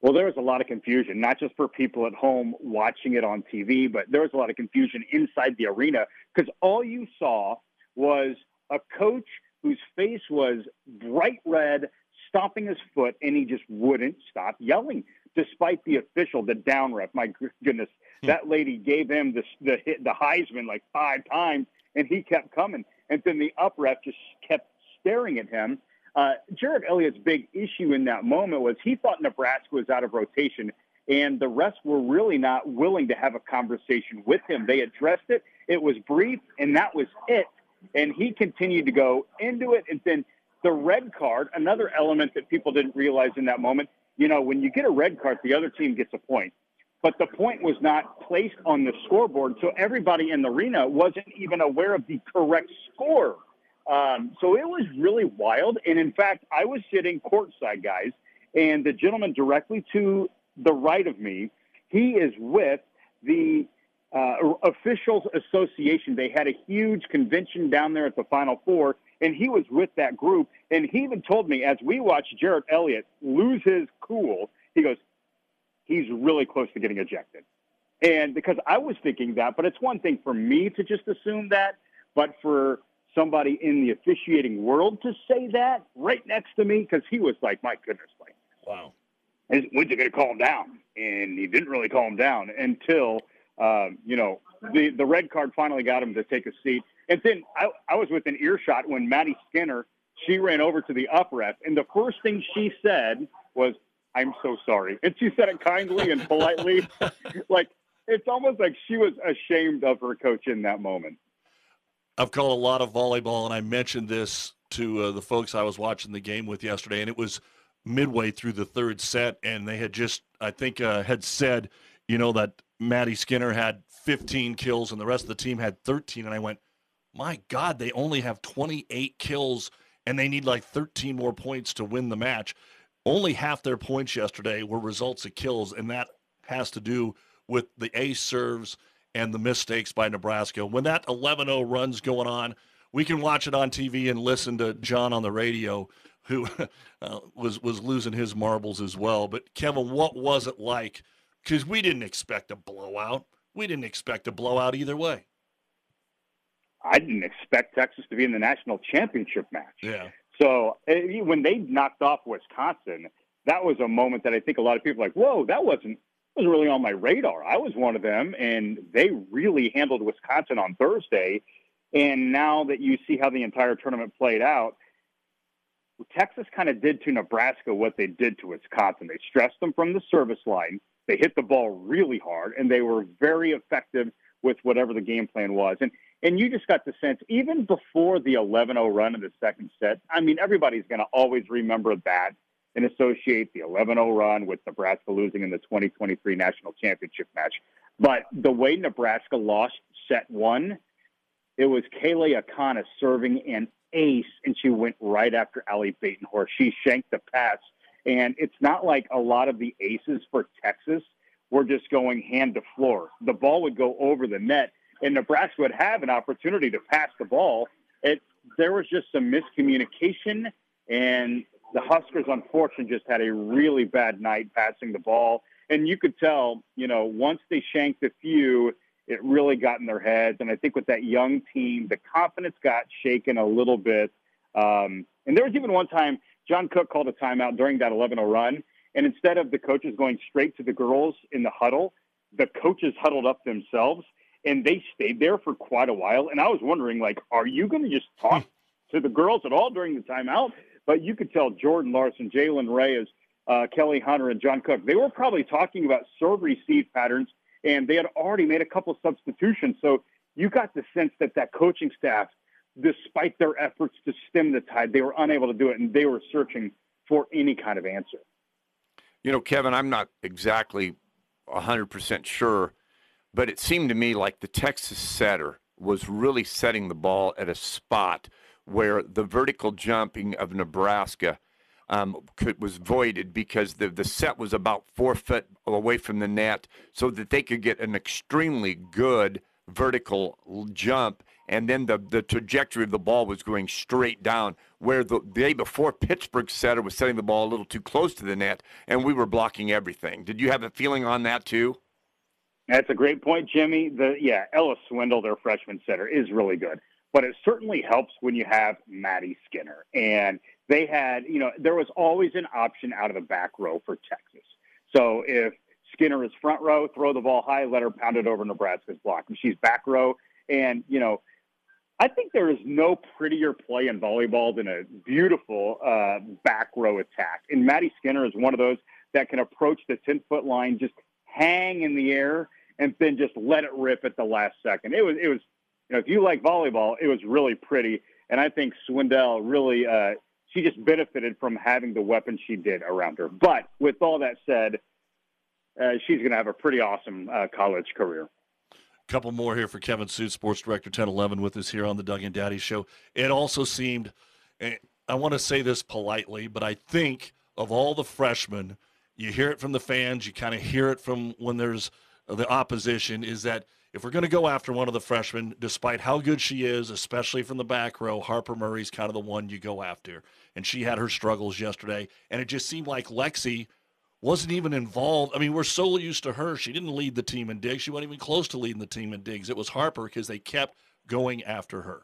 [SPEAKER 11] Well, there was a lot of confusion, not just for people at home watching it on TV, but there was a lot of confusion inside the arena because all you saw was a coach whose face was bright red, stomping his foot, and he just wouldn't stop yelling, despite the official, the down ref. My goodness, hmm. that lady gave him the the hit, the Heisman like five times, and he kept coming, and then the up ref just kept staring at him uh, Jerritt Elliott's big issue in that moment was he thought Nebraska was out of rotation, and the rest were really not willing to have a conversation with him. They addressed it. It was brief, and that was it. And he continued to go into it. And then the red card, another element that people didn't realize in that moment. You know, when you get a red card, the other team gets a point. But the point was not placed on the scoreboard, so everybody in the arena wasn't even aware of the correct score um, so it was really wild. And in fact, I was sitting courtside, guys, and the gentleman directly to the right of me, he is with the uh, Officials Association. They had a huge convention down there at the Final Four, and he was with that group. And he even told me as we watched Jerritt Elliott lose his cool, he goes, he's really close to getting ejected. And because I was thinking that, but it's one thing for me to just assume that, but for somebody in the officiating world to say that right next to me because he was like, my goodness, like,
[SPEAKER 2] wow.
[SPEAKER 11] And when's he going to calm down? And he didn't really calm down until, um, you know, the, the red card finally got him to take a seat. And then I, I was within earshot when Maddie Skinner, she ran over to the up ref. And the first thing she said was, I'm so sorry. And she said it kindly and politely. like, it's almost like she was ashamed of her coach in that moment.
[SPEAKER 2] I've called a lot of volleyball, and I mentioned this to uh, the folks I was watching the game with yesterday, and it was midway through the third set, and they had just, I think, uh, had said, you know, that Maddie Skinner had 15 kills and the rest of the team had 13, and I went, my God, they only have 28 kills, and they need like 13 more points to win the match. Only half their points yesterday were results of kills, and that has to do with the ace serves – and the mistakes by Nebraska. When that 11 0 run's going on, we can watch it on TV and listen to John on the radio, who uh, was, was losing his marbles as well. But, Kevin, what was it like? Because we didn't expect a blowout. We didn't expect a blowout either way.
[SPEAKER 11] I didn't expect Texas to be in the national championship match.
[SPEAKER 2] Yeah.
[SPEAKER 11] So eh, when they knocked off Wisconsin, that was a moment that I think a lot of people like, whoa, that wasn't wasn't really on my radar. I was one of them, and they really handled Wisconsin on Thursday. And now that you see how the entire tournament played out, Texas kind of did to Nebraska what they did to Wisconsin. They stressed them from the service line. They hit the ball really hard, and they were very effective with whatever the game plan was. And and you just got the sense, even before the 11-0 run in the second set, I mean, everybody's going to always remember that and associate the 11 0 run with Nebraska losing in the 2023 national championship match. But the way Nebraska lost set one, it was Kaylee Akana serving an ace, and she went right after Ali Batenhorst. She shanked the pass. And it's not like a lot of the aces for Texas were just going hand to floor. The ball would go over the net, and Nebraska would have an opportunity to pass the ball. It, there was just some miscommunication And the Huskers, unfortunately, just had a really bad night passing the ball. And you could tell, you know, once they shanked a few, it really got in their heads. And I think with that young team, the confidence got shaken a little bit. Um, and there was even one time John Cook called a timeout during that 11 0 run. And instead of the coaches going straight to the girls in the huddle, the coaches huddled up themselves and they stayed there for quite a while. And I was wondering, like, are you going to just talk to the girls at all during the timeout? But you could tell Jordan Larson, Jalen Reyes, uh, Kelly Hunter, and John Cook, they were probably talking about serve receive patterns, and they had already made a couple substitutions. So you got the sense that that coaching staff, despite their efforts to stem the tide, they were unable to do it, and they were searching for any kind of answer.
[SPEAKER 3] You know, Kevin, I'm not exactly 100% sure but it seemed to me like the Texas setter was really setting the ball at a spot where the vertical jumping of Nebraska um, could, was voided because the, the set was about four foot away from the net so that they could get an extremely good vertical jump. And then the, the trajectory of the ball was going straight down, where the, the day before Pittsburgh setter was setting the ball a little too close to the net, and we were blocking everything. Did you have a feeling on that too?
[SPEAKER 11] That's a great point, Jimmy. The yeah, Ella Swindle, their freshman center, is really good. But it certainly helps when you have Maddie Skinner. And they had, you know, there was always an option out of the back row for Texas. So if Skinner is front row, throw the ball high, let her pound it over Nebraska's block. And she's back row. And, you know, I think there is no prettier play in volleyball than a beautiful uh, back row attack. And Maddie Skinner is one of those that can approach the 10 foot line, just hang in the air and then just let it rip at the last second. It was it was you know if you like volleyball, it was really pretty, and I think Swindle really uh, she just benefited from having the weapon she did around her. But with all that said, uh, she's going to have a pretty awesome uh, college career.
[SPEAKER 2] Couple more here for Kevin Sjuts, sports director 1011, with us here on the Doug and Daddy Show. It also seemed, I want to say this politely, but I think of all the freshmen, you hear it from the fans, you kind of hear it from when there's the opposition is that if we're going to go after one of the freshmen, despite how good she is, especially from the back row, Harper Murray's kind of the one you go after. And she had her struggles yesterday. And it just seemed like Lexi wasn't even involved. I mean, we're so used to her. She didn't lead the team in digs. She wasn't even close to leading the team in digs. It was Harper because they kept going after her.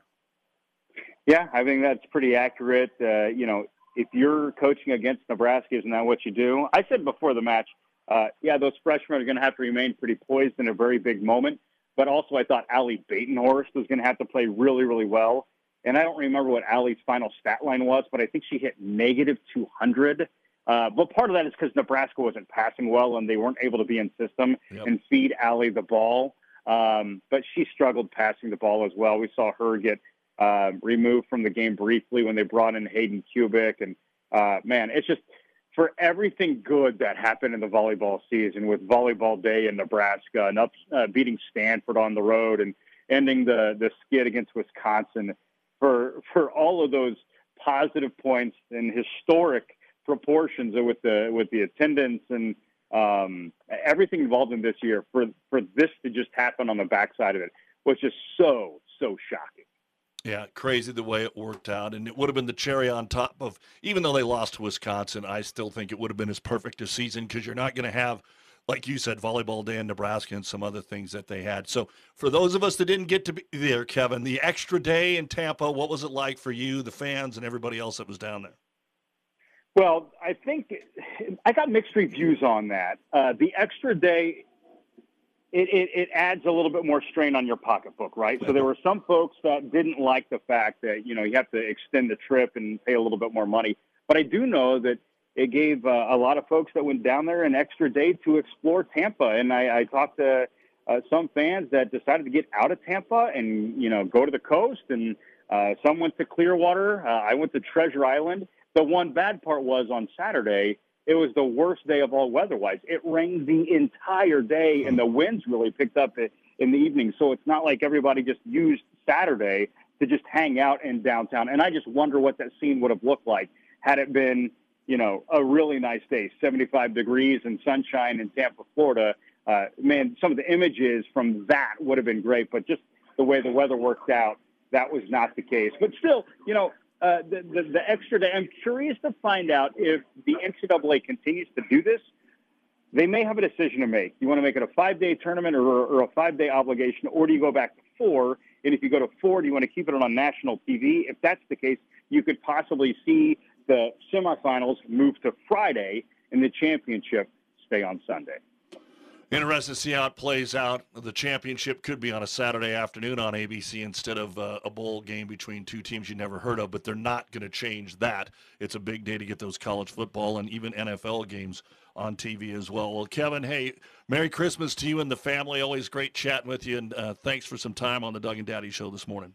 [SPEAKER 11] Yeah, I think that's pretty accurate. Uh, you know, if you're coaching against Nebraska, isn't that what you do? I said before the match, uh, yeah, those freshmen are going to have to remain pretty poised in a very big moment. But also, I thought Allie Batenhorst was going to have to play really, really well. And I don't remember what Allie's final stat line was, but I think she hit negative 200. Uh, but part of that is because Nebraska wasn't passing well and they weren't able to be in system yep. and feed Allie the ball. Um, but she struggled passing the ball as well. We saw her get uh, removed from the game briefly when they brought in Hayden Kubik. And uh, man, it's just for everything good that happened in the volleyball season with volleyball day in Nebraska and up uh, beating Stanford on the road and ending the the skid against Wisconsin for for all of those positive points and historic proportions with the with the attendance and um, everything involved in this year for for this to just happen on the backside of it was just so so shocking.
[SPEAKER 2] Yeah, crazy the way it worked out. And it would have been the cherry on top of, even though they lost to Wisconsin, I still think it would have been as perfect a season because you're not going to have, like you said, volleyball day in Nebraska and some other things that they had. So for those of us that didn't get to be there, Kevin, the extra day in Tampa, what was it like for you, the fans, and everybody else that was down there?
[SPEAKER 11] Well, I think I got mixed reviews on that. Uh, the extra day it, it, it, adds a little bit more strain on your pocketbook, right? So there were some folks that didn't like the fact that you know you have to extend the trip and pay a little bit more money. But I do know that it gave uh, a lot of folks that went down there an extra day to explore Tampa. And I, I talked to uh, some fans that decided to get out of Tampa and you know go to the coast, and uh, some went to Clearwater. Uh, I went to Treasure Island. The one bad part was on Saturday it was the worst day of all weather-wise. It rained the entire day, and the winds really picked up in the evening. So it's not like everybody just used Saturday to just hang out in downtown. And I just wonder what that scene would have looked like had it been, you know, a really nice day, 75 degrees and sunshine in Tampa, Florida. Uh, man, some of the images from that would have been great, but just the way the weather worked out, that was not the case. But still, you know, uh, the, the, the extra day. I'm curious to find out if the NCAA continues to do this. They may have a decision to make. You want to make it a five day tournament or, or a five day obligation, or do you go back to four? And if you go to four, do you want to keep it on national TV? If that's the case, you could possibly see the semifinals move to Friday and the championship stay on Sunday.
[SPEAKER 2] Interesting to see how it plays out. The championship could be on a Saturday afternoon on ABC instead of uh, a bowl game between two teams you never heard of, but they're not going to change that. It's a big day to get those college football and even NFL games on TV as well. Well, Kevin, hey, Merry Christmas to you and the family. Always great chatting with you, and uh, thanks for some time on the Doug and Daddy show this morning.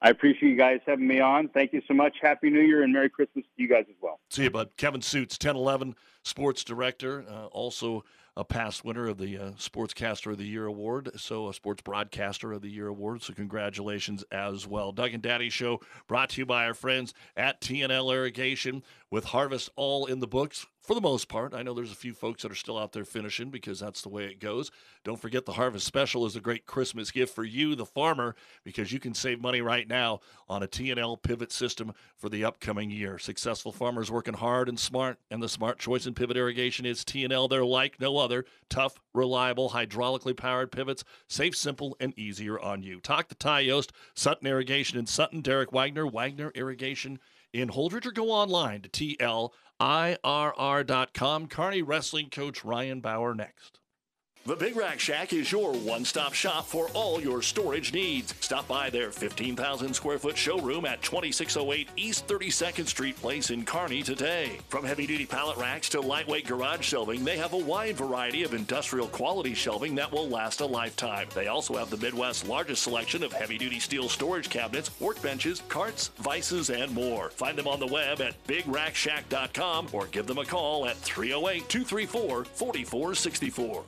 [SPEAKER 11] I appreciate you guys having me on. Thank you so much. Happy New Year and Merry Christmas to you guys as well.
[SPEAKER 2] See you, bud. Kevin Sjuts, 1011 sports director, uh, also a past winner of the uh, Sportscaster of the Year award, so a Sports Broadcaster of the Year award. So congratulations as well. Doug and Daddy Show brought to you by our friends at TNL Irrigation with harvest all in the books for the most part. I know there's a few folks that are still out there finishing because that's the way it goes. Don't forget the harvest special is a great Christmas gift for you, the farmer, because you can save money right now on a TNL pivot system for the upcoming year. Successful farmers working hard and smart, and the smart choice in pivot irrigation is TNL. They're like no other. Tough, reliable, hydraulically powered pivots, safe, simple, and easier on you. Talk to Ty Yost, Sutton Irrigation in Sutton, Derek Wagner, Wagner Irrigation in Holdrege, or go online to TLIRR.com. Kearney Wrestling Coach Ryan Bauer next.
[SPEAKER 12] The Big Rack Shack is your one stop shop for all your storage needs. Stop by their 15,000 square foot showroom at 2608 East 32nd Street Place in Kearney today. From heavy duty pallet racks to lightweight garage shelving, they have a wide variety of industrial quality shelving that will last a lifetime. They also have the Midwest's largest selection of heavy duty steel storage cabinets, workbenches, carts, vices, and more. Find them on the web at bigrackshack.com or give them a call at 308 234 4464.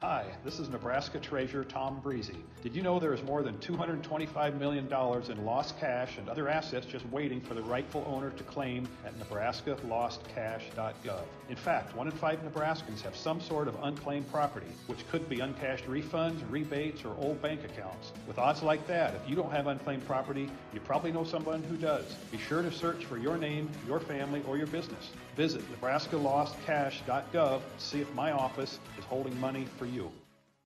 [SPEAKER 13] Hi, this is Nebraska Treasurer Tom Briese. Did you know there is more than $225 million in lost cash and other assets just waiting for the rightful owner to claim at nebraskalostcash.gov? In fact, one in five Nebraskans have some sort of unclaimed property, which could be uncashed refunds, rebates, or old bank accounts. With odds like that, if you don't have unclaimed property, you probably know someone who does. Be sure to search for your name, your family, or your business. Visit nebraskalostcash.gov to see if my office is holding money for you.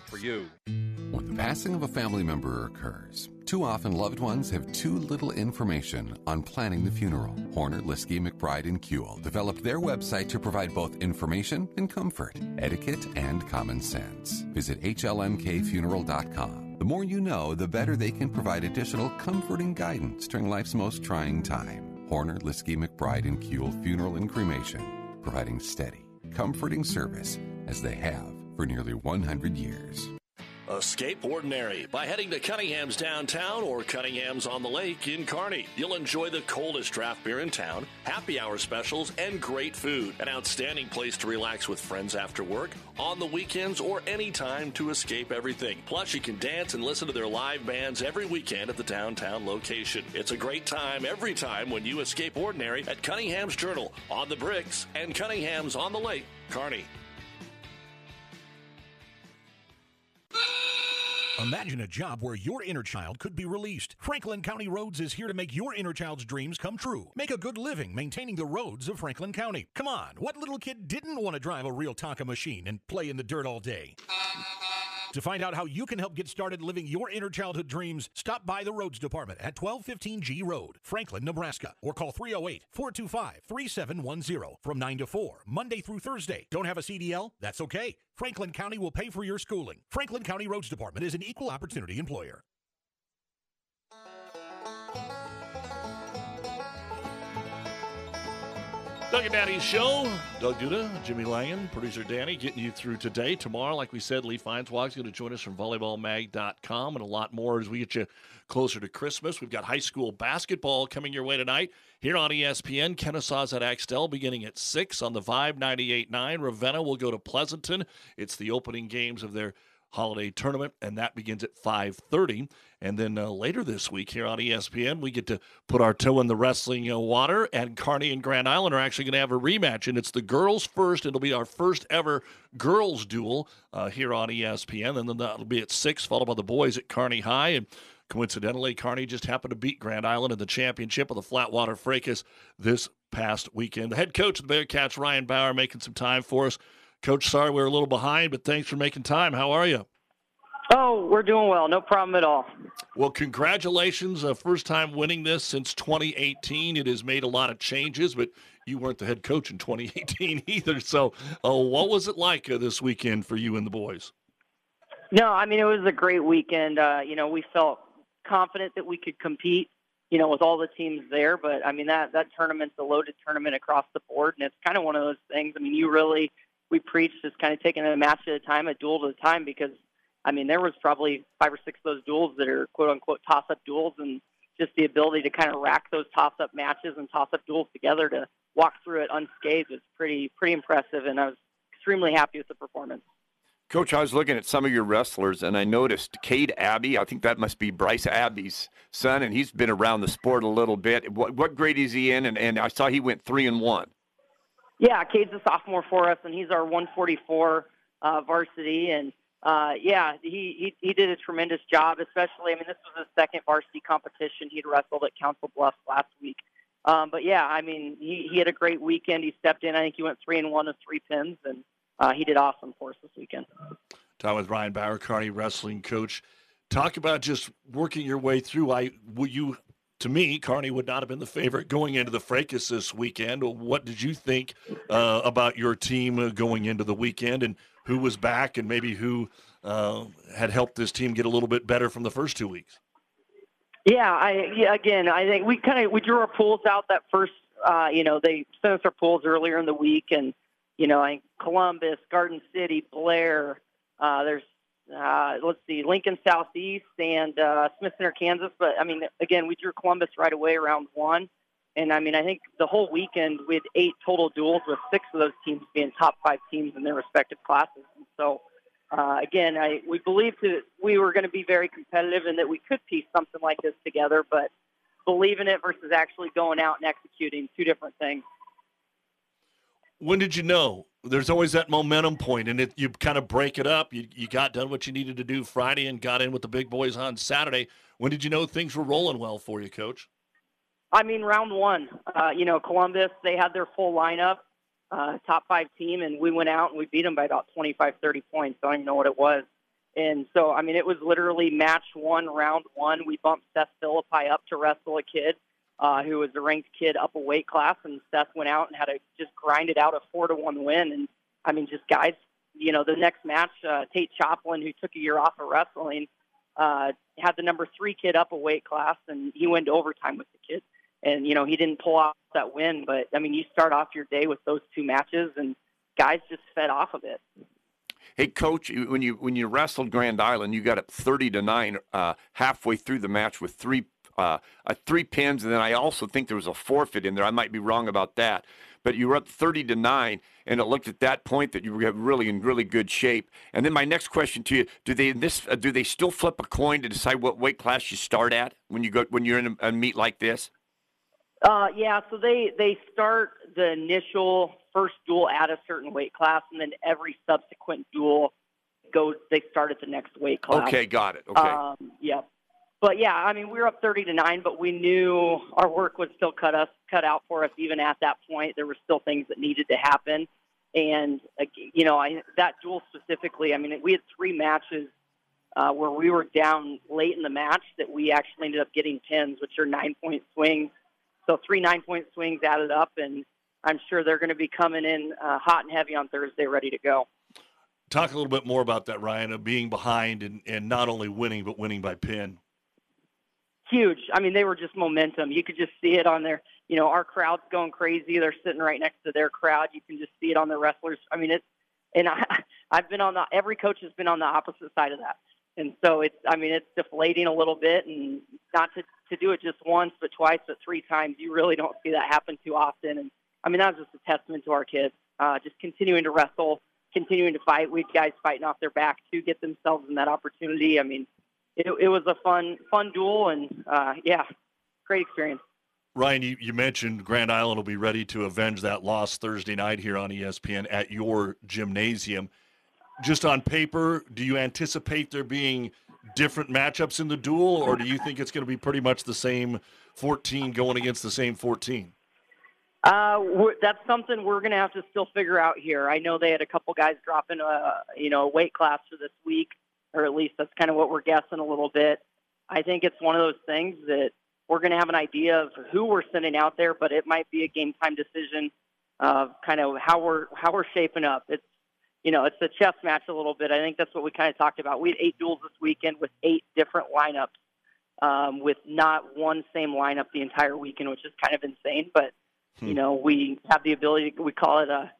[SPEAKER 14] for you.
[SPEAKER 15] When the passing of a family member occurs, too often loved ones have too little information on planning the funeral. Horner, Liskey, McBride, and Kuehl developed their website to provide both information and comfort, etiquette and common sense. Visit HLMKfuneral.com. The more you know, the better they can provide additional comforting guidance during life's most trying time. Horner, Liskey, McBride, and Kuehl Funeral and Cremation, providing steady, comforting service as they have for nearly 100 years.
[SPEAKER 12] Escape ordinary by heading to Cunningham's downtown or Cunningham's on the lake in Kearney. You'll enjoy the coldest draft beer in town, happy hour specials, and great food. An outstanding place to relax with friends after work, on the weekends, or anytime to escape everything. Plus, you can dance and listen to their live bands every weekend at the downtown location. It's a great time every time when you escape ordinary at Cunningham's Journal, on the bricks, and Cunningham's on the lake, Kearney.
[SPEAKER 1] Imagine a job where your inner child could be released. Franklin County Roads is here to make your inner child's dreams come true. Make a good living maintaining the roads of Franklin County. Come on, what little kid didn't want to drive a real Tonka machine and play in the dirt all day? To find out how you can help get started living your inner childhood dreams, stop by the Roads Department at 1215 G Road, Franklin, Nebraska, or call 308 425 3710 from 9 to 4, Monday through Thursday. Don't have a CDL? That's okay. Franklin County will pay for your schooling. Franklin County Roads Department is an equal opportunity employer.
[SPEAKER 2] Doug and Daddy's show. Doug Duda, Jimmy Langen, producer Danny, getting you through today. Tomorrow, like we said, Lee Feinswog's going to join us from volleyballmag.com and a lot more as we get you closer to Christmas. We've got high school basketball coming your way tonight here on ESPN. Kenesaw's at Axtell beginning at 6 on the Vibe 98.9. Ravenna will go to Pleasanton. It's the opening games of their holiday tournament, and that begins at 5:30. And then uh, later this week here on ESPN, we get to put our toe in the wrestling uh, water, and Kearney and Grand Island are actually going to have a rematch, and it's the girls first. It'll be our first ever girls duel uh, here on ESPN, and then that'll be at six, followed by the boys at Kearney High, and. Coincidentally, Kearney just happened to beat Grand Island in the championship of the Flatwater Fracas this past weekend. The head coach of the Bearcats, Ryan Bauer, making some time for us. Coach, sorry we're a little behind, but thanks for making time. How are you?
[SPEAKER 16] Oh, we're doing well. No problem at all.
[SPEAKER 2] Well, congratulations. Uh, first time winning this since 2018. It has made a lot of changes, but you weren't the head coach in 2018 either. So, uh, what was it like uh, this weekend for you and the boys?
[SPEAKER 16] No, I mean, it was a great weekend. Uh, you know, we felt confident that we could compete, you know, with all the teams there. But I mean, that that tournament's a loaded tournament across the board, and it's kind of one of those things. I mean, you really we preach just kind of taking a match at a time, a duel at a time, because I mean, there was probably five or six of those duels that are quote unquote toss up duels, and just the ability to kind of rack those toss up matches and toss up duels together to walk through it unscathed was pretty pretty impressive, and I was extremely happy with the performance.
[SPEAKER 3] Coach, I was looking at some of your wrestlers and I noticed Cade Abbey. I think that must be Bryce Abbey's son, and he's been around the sport a little bit. What, what grade is he in? And, and I saw he went three and one.
[SPEAKER 16] Yeah, Cade's a sophomore for us, and he's our 144 uh, varsity. And uh, yeah, he, he he did a tremendous job. Especially, I mean, this was his second varsity competition. He'd wrestled at Council Bluffs last week. Um, but yeah, I mean, he, he had a great weekend. He stepped in. I think he went three and one with three pins, and uh, he did awesome for us this weekend.
[SPEAKER 2] Time with Ryan Bauer, wrestling coach. Talk about just working your way through. I you to me, Kearney would not have been the favorite going into the Fracas this weekend. What did you think uh, about your team uh, going into the weekend, and who was back, and maybe who uh, had helped this team get a little bit better from the first two weeks?
[SPEAKER 16] Yeah, I yeah, again, I think we kind of we drew our pools out that first. Uh, you know, they sent us our pools earlier in the week, and you know, I Columbus, Garden City, Blair. Uh, there's uh, let's see, Lincoln Southeast and uh, Smith Center, Kansas. But I mean, again, we drew Columbus right away around one. And I mean, I think the whole weekend we had eight total duels, with six of those teams being top five teams in their respective classes. And so, uh, again, I, we believed that we were going to be very competitive and that we could piece something like this together. But believing it versus actually going out and executing, two different things
[SPEAKER 2] when did you know? There's always that momentum point, and it, you kind of break it up. You, you got done what you needed to do Friday and got in with the big boys on Saturday. When did you know things were rolling well for you, Coach?
[SPEAKER 16] I mean, round one, uh, you know, Columbus, they had their full lineup, uh, top five team, and we went out and we beat them by about 25, 30 points. I don't even know what it was. And so, I mean, it was literally match one, round one. We bumped Seth Philippi up to wrestle a kid uh, who was a ranked kid up a weight class, and Seth went out and had to just grind it out a four to one win. And I mean, just guys, you know, the next match, uh, Tate Choplin, who took a year off of wrestling, uh, had the number three kid up a weight class, and he went to overtime with the kid. And you know, he didn't pull off that win, but I mean, you start off your day with those two matches, and guys just fed off of it.
[SPEAKER 3] Hey, coach, when you when you wrestled Grand Island, you got up thirty to nine uh, halfway through the match with three uh, three pins, and then I also think there was a forfeit in there. I might be wrong about that, but you were up 30 to nine, and it looked at that point that you were really in really good shape. And then my next question to you: Do they this uh, do they still flip a coin to decide what weight class you start at when you go when you're in a, a meet like this?
[SPEAKER 16] Uh, yeah, so they they start the initial first duel at a certain weight class, and then every subsequent duel goes. They start at the next weight class.
[SPEAKER 3] Okay, got it. Okay.
[SPEAKER 16] Um, yeah, but yeah, I mean, we were up 30 to nine, but we knew our work would still cut us cut out for us. Even at that point, there were still things that needed to happen. And you know, I that duel specifically. I mean, we had three matches uh, where we were down late in the match that we actually ended up getting pins, which are nine point swings. So three nine point swings added up, and I'm sure they're going to be coming in uh, hot and heavy on Thursday, ready to go.
[SPEAKER 2] Talk a little bit more about that, Ryan, of being behind and, and not only winning, but winning by pin
[SPEAKER 16] huge. I mean, they were just momentum. You could just see it on their you know, our crowd's going crazy. They're sitting right next to their crowd. You can just see it on the wrestlers. I mean, it's and I, I've been on the every coach has been on the opposite side of that, and so it's I mean it's deflating a little bit, and not to to do it just once, but twice, but three times. You really don't see that happen too often, and I mean that's just a testament to our kids, uh, just continuing to wrestle, continuing to fight. We guys fighting off their back to get themselves in that opportunity. I mean, it, it was a fun fun duel, and uh, yeah, great experience.
[SPEAKER 2] Ryan, you, you mentioned Grand Island will be ready to avenge that loss Thursday night here on ESPN at your gymnasium. Just on paper, do you anticipate there being different matchups in the duel, or do you think it's going to be pretty much the same 14 going against the same 14?
[SPEAKER 16] Uh, that's something we're going to have to still figure out here. I know they had a couple guys dropping a you know a weight class for this week, or at least that's kind of what we're guessing a little bit. I think it's one of those things that we're going to have an idea of who we're sending out there, but it might be a game time decision of kind of how we're how we're shaping up. It's you know it's a chess match a little bit. I think that's what we kind of talked about. We had eight duels this weekend with eight different lineups, um, with not one same lineup the entire weekend, which is kind of insane. But hmm. you know we have the ability. We call it a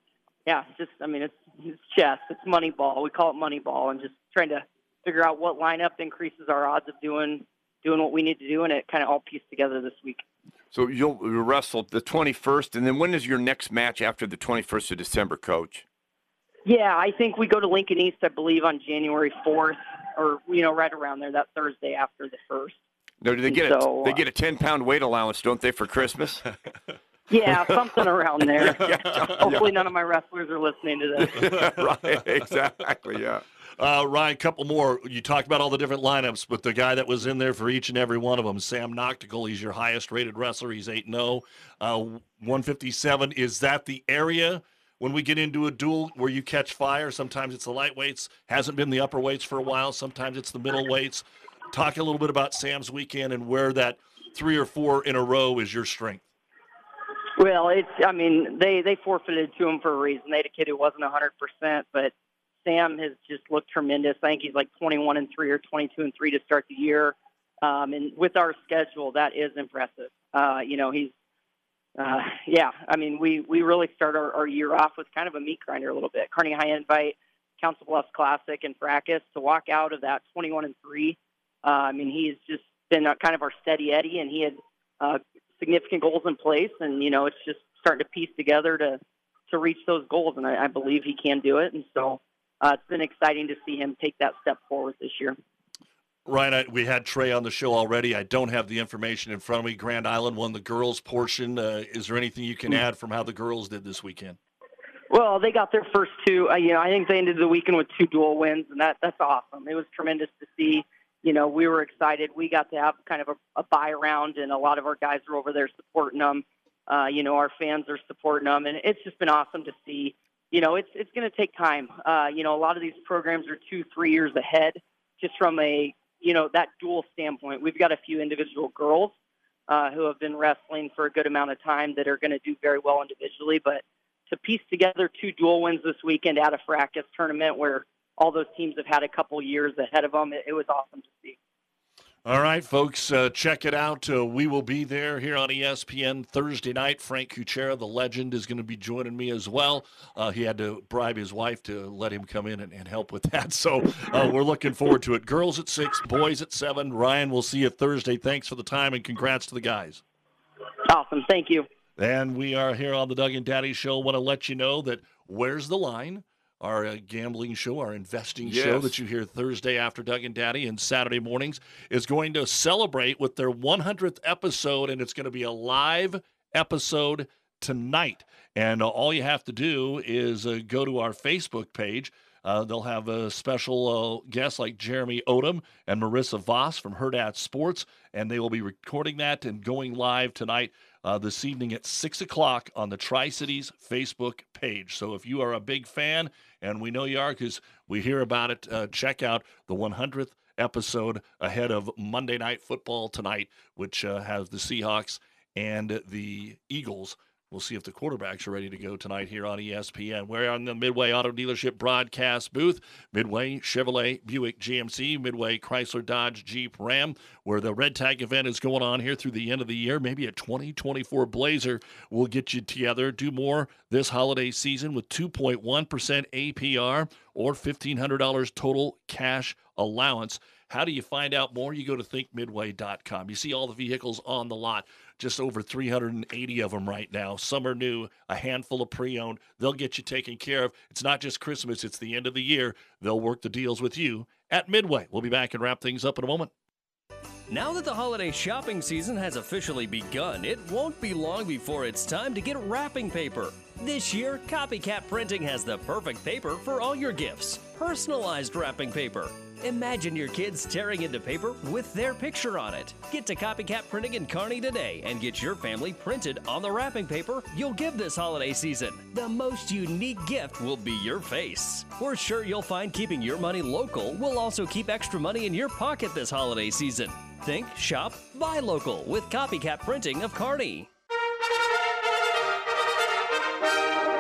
[SPEAKER 16] yeah, just I mean it's it's chess. It's money ball. We call it money ball, and just trying to figure out what lineup increases our odds of doing doing what we need to do, and it kind of all pieced together this week.
[SPEAKER 3] So you'll wrestle the 21st, and then when is your next match after the 21st of December, Coach?
[SPEAKER 16] Yeah, I think we go to Lincoln East, I believe, on January 4th, or you know, right around there, that Thursday after the first.
[SPEAKER 3] No, do they get so, a they uh, get a 10 pound weight allowance, don't they, for Christmas?
[SPEAKER 16] yeah, something around there. yeah, Hopefully, yeah. none of my wrestlers are listening to this.
[SPEAKER 3] right, exactly. Yeah.
[SPEAKER 2] Uh, Ryan, a couple more. You talked about all the different lineups, but the guy that was in there for each and every one of them, Sam Noctical, he's your highest rated wrestler. He's 8 0. Uh, 157. Is that the area when we get into a duel where you catch fire? Sometimes it's the lightweights, hasn't been the upper weights for a while. Sometimes it's the middle weights. Talk a little bit about Sam's weekend and where that three or four in a row is your strength.
[SPEAKER 16] Well, it's. I mean, they they forfeited to him for a reason. They had a kid who wasn't 100, percent but Sam has just looked tremendous. I think he's like 21 and three or 22 and three to start the year. Um, and with our schedule, that is impressive. Uh, you know, he's, uh, yeah, I mean, we, we really start our, our year off with kind of a meat grinder a little bit. Kearney High Invite, Council Bluffs Classic, and Fracas to walk out of that 21 and three. Uh, I mean, he's just been a, kind of our steady Eddie, and he had uh, significant goals in place, and you know, it's just starting to piece together to to reach those goals, and I, I believe he can do it. And so, uh, it's been exciting to see him take that step forward this year.
[SPEAKER 2] Ryan, I, we had Trey on the show already. I don't have the information in front of me. Grand Island won the girls portion. Uh, is there anything you can hmm. add from how the girls did this weekend?
[SPEAKER 16] Well, they got their first two. Uh, you know, I think they ended the weekend with two dual wins, and that that's awesome. It was tremendous to see. You know, we were excited. We got to have kind of a, a buy around, and a lot of our guys were over there supporting them. Uh, you know, our fans are supporting them, and it's just been awesome to see you know, it's it's going to take time. Uh, you know, a lot of these programs are two, three years ahead, just from a you know that dual standpoint. We've got a few individual girls uh, who have been wrestling for a good amount of time that are going to do very well individually, but to piece together two dual wins this weekend at a Fracas tournament where all those teams have had a couple years ahead of them, it, it was awesome to see.
[SPEAKER 2] All right, folks, uh, check it out. Uh, we will be there here on ESPN Thursday night. Frank Kuchera, the legend, is going to be joining me as well. Uh, he had to bribe his wife to let him come in and, and help with that. So uh, we're looking forward to it. Girls at six, boys at seven. Ryan, we'll see you Thursday. Thanks for the time and congrats to the guys.
[SPEAKER 16] Awesome. Thank you.
[SPEAKER 2] And we are here on the Doug and Daddy Show. Want to let you know that Where's the Line? Our uh, gambling show, our investing yes. show that you hear Thursday after Doug and Daddy and Saturday mornings, is going to celebrate with their 100th episode, and it's going to be a live episode tonight. And uh, all you have to do is uh, go to our Facebook page. Uh, they'll have a special uh, guest like Jeremy Odom and Marissa Voss from Hurrdat Sports, and they will be recording that and going live tonight uh, this evening at 6 o'clock on the Tri Cities Facebook page. So if you are a big fan, and we know you are because we hear about it, uh, check out the 100th episode ahead of Monday Night Football tonight, which uh, has the Seahawks and the Eagles We'll see if the quarterbacks are ready to go tonight here on ESPN. We're on the Midway Auto Dealership broadcast booth. Midway Chevrolet, Buick, GMC, Midway Chrysler, Dodge, Jeep, Ram, where the Red Tag event is going on here through the end of the year. Maybe a 2024 Blazer will get you together. Do more this holiday season with 2.1% APR or $1,500 total cash allowance. How do you find out more? You go to thinkmidway.com. You see all the vehicles on the lot just over 380 of them right now. Some are new, a handful of pre owned. They'll get you taken care of. It's not just Christmas, it's the end of the year. They'll work the deals with you at Midway. We'll be back and wrap things up in a moment.
[SPEAKER 8] Now that the holiday shopping season has officially begun, it won't be long before it's time to get wrapping paper. This year, Copycat Printing has the perfect paper for all your gifts personalized wrapping paper. Imagine your kids tearing into paper with their picture on it. Get to Copycat Printing in Kearney today and get your family printed on the wrapping paper you'll give this holiday season. The most unique gift will be your face. We're sure you'll find keeping your money local will also keep extra money in your pocket this holiday season. Think, shop, buy local with Copycat Printing of Kearney.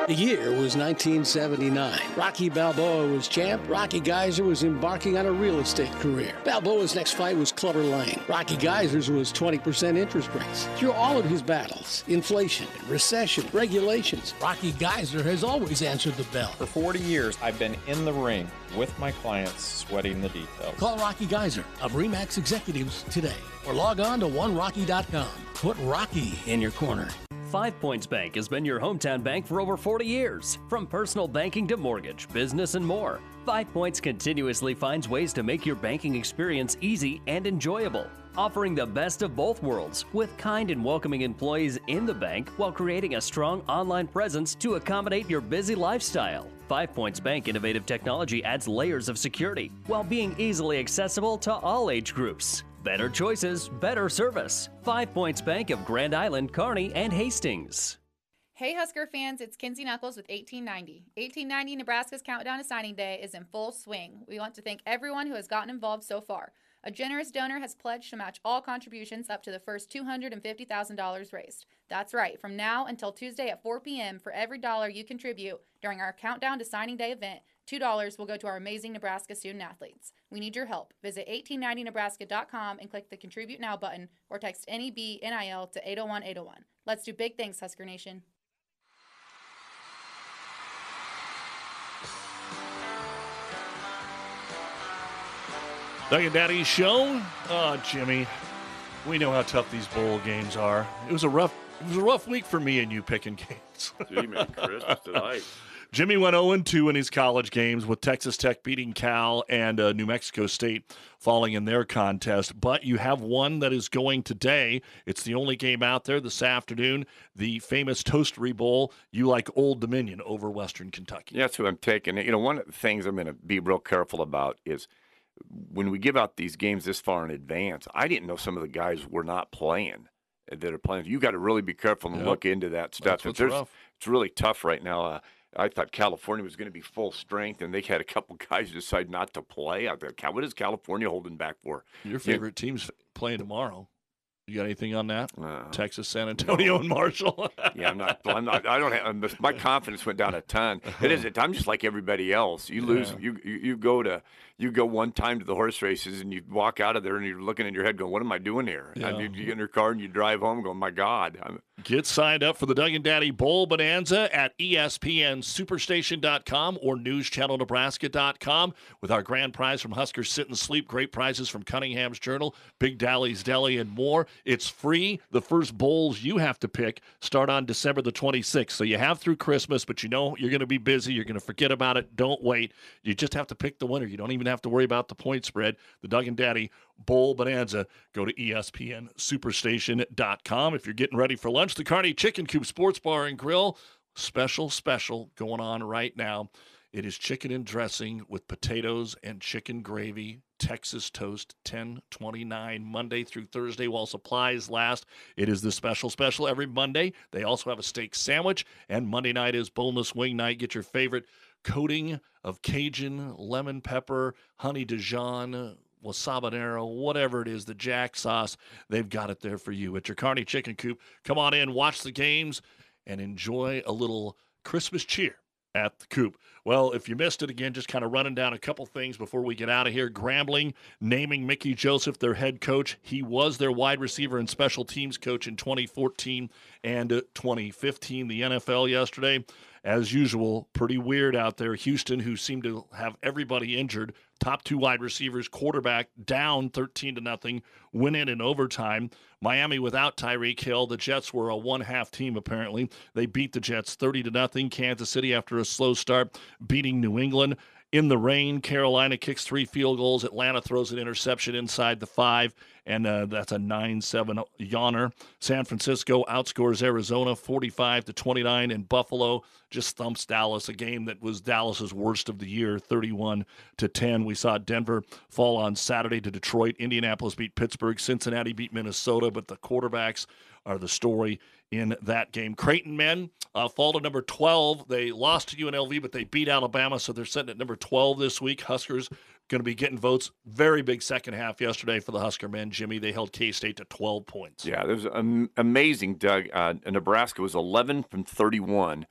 [SPEAKER 17] The year was 1979. Rocky Balboa was champ. Rocky Geyser was embarking on a real estate career. Balboa's next fight was Clubber Lang. Rocky Geyser's was 20% interest rates. Through all of his battles, inflation, recession, regulations, Rocky Geyser has always answered the bell.
[SPEAKER 18] For 40 years, I've been in the ring with my clients, sweating the details.
[SPEAKER 17] Call Rocky Geyser of Remax Executives today or log on to onerocky.com. Put Rocky in your corner.
[SPEAKER 8] Five Points Bank has been your hometown bank for over 40 years. From personal banking to mortgage, business, and more, Five Points continuously finds ways to make your banking experience easy and enjoyable. Offering the best of both worlds with kind and welcoming employees in the bank while creating a strong online presence to accommodate your busy lifestyle. Five Points Bank innovative technology adds layers of security while being easily accessible to all age groups. Better choices, better service. Five Points Bank of Grand Island, Kearney, and Hastings.
[SPEAKER 19] Hey Husker fans, it's Kinsey Knuckles with 1890. 1890 Nebraska's countdown to signing day is in full swing. We want to thank everyone who has gotten involved so far. A generous donor has pledged to match all contributions up to the first $250,000 raised. That's right, from now until Tuesday at 4 p.m., for every dollar you contribute during our Countdown to Signing Day event, $2 will go to our amazing Nebraska student athletes. We need your help. Visit 1890nebraska.com and click the Contribute Now button or text NEBNIL to 801 801. Let's do big things, Husker Nation.
[SPEAKER 2] Doug and Daddy's show. Oh, Jimmy, we know how tough these bowl games are. It was a rough, it was a rough week for me and you picking games.
[SPEAKER 3] Gee, man, Christmas tonight.
[SPEAKER 2] Jimmy went 0 2 in his college games with Texas Tech beating Cal and uh, New Mexico State falling in their contest. But you have one that is going today. It's the only game out there this afternoon, the famous Toastery Bowl. You like Old Dominion over Western Kentucky.
[SPEAKER 3] Yeah, that's who I'm taking. You know, one of the things I'm going to be real careful about is when we give out these games this far in advance, I didn't know some of the guys were not playing that are playing. You got to really be careful and
[SPEAKER 2] Yep.
[SPEAKER 3] look into that stuff.
[SPEAKER 2] What's rough.
[SPEAKER 3] It's really tough right now. Uh, I thought California was going to be full strength, and they had a couple guys decide not to play. I thought, what is California holding back for?
[SPEAKER 2] Your
[SPEAKER 3] Yeah.
[SPEAKER 2] favorite team's playing tomorrow. You got anything on that?
[SPEAKER 3] Uh,
[SPEAKER 2] Texas, San Antonio, and Marshall.
[SPEAKER 3] yeah, I'm not. I'm not. I don't have. My confidence went down a ton. It is. I'm just like everybody else. You lose.
[SPEAKER 2] Yeah.
[SPEAKER 3] You you go to you go one time to the horse races and you walk out of there and you're looking in your head going, "What am I doing here?" And
[SPEAKER 2] Yeah.
[SPEAKER 3] you, you get in your car and you drive home going, "My God." I'm,
[SPEAKER 2] Get signed up for the Doug and Daddy Bowl Bonanza at ESPNSuperstation.com or NewsChannelNebraska.com with our grand prize from Husker Sit and Sleep, great prizes from Cunningham's Journal, Big Dally's Deli, and more. It's free. The first bowls you have to pick start on December the 26th. So you have through Christmas, but you know you're going to be busy. You're going to forget about it. Don't wait. You just have to pick the winner. You don't even have to worry about the point spread. The Doug and Daddy Bowl Bonanza. Go to ESPNSuperstation.com. If you're getting ready for lunch, the Kearney Chicken Coop Sports Bar and Grill, special, special going on right now. It is chicken and dressing with potatoes and chicken gravy. Texas toast, ten twenty nine Monday through Thursday while supplies last. It is the special special every Monday. They also have a steak sandwich, and Monday night is boneless wing night. Get your favorite coating of Cajun, lemon pepper, honey Dijon, wasabanero, whatever it is, the jack sauce. They've got it there for you at your Kearney Chicken Coop. Come on in, watch the games, and enjoy a little Christmas cheer at the coop. Well, if you missed it again, just kind of running down a couple things before we get out of here. Grambling naming Mickey Joseph their head coach. He was their wide receiver and special teams coach in 2014 and 2015. The NFL yesterday as usual, pretty weird out there. Houston, who seemed to have everybody injured, top two wide receivers, quarterback down 13 to nothing, win it in overtime. Miami without Tyreek Hill. The Jets were a one half team apparently. They beat the Jets 30 to nothing. Kansas City after a slow start beating New England in the rain. Carolina kicks three field goals. Atlanta throws an interception inside the five, and uh, that's a 9 7 yawner. San Francisco outscores Arizona 45 to 29, and Buffalo just thumps Dallas, a game that was Dallas's worst of the year 31 to 10. We saw Denver fall on Saturday to Detroit. Indianapolis beat Pittsburgh. Cincinnati beat Minnesota, but the quarterbacks are the story in that game. Creighton men uh, fall to number 12. They lost to UNLV, but they beat Alabama, so they're sitting at number 12 this week. Huskers going to be getting votes. Very big second half yesterday for the Husker men. Jimmy, they held K State to 12 points.
[SPEAKER 3] Yeah, it was amazing, Doug. Uh, Nebraska was 11 from 31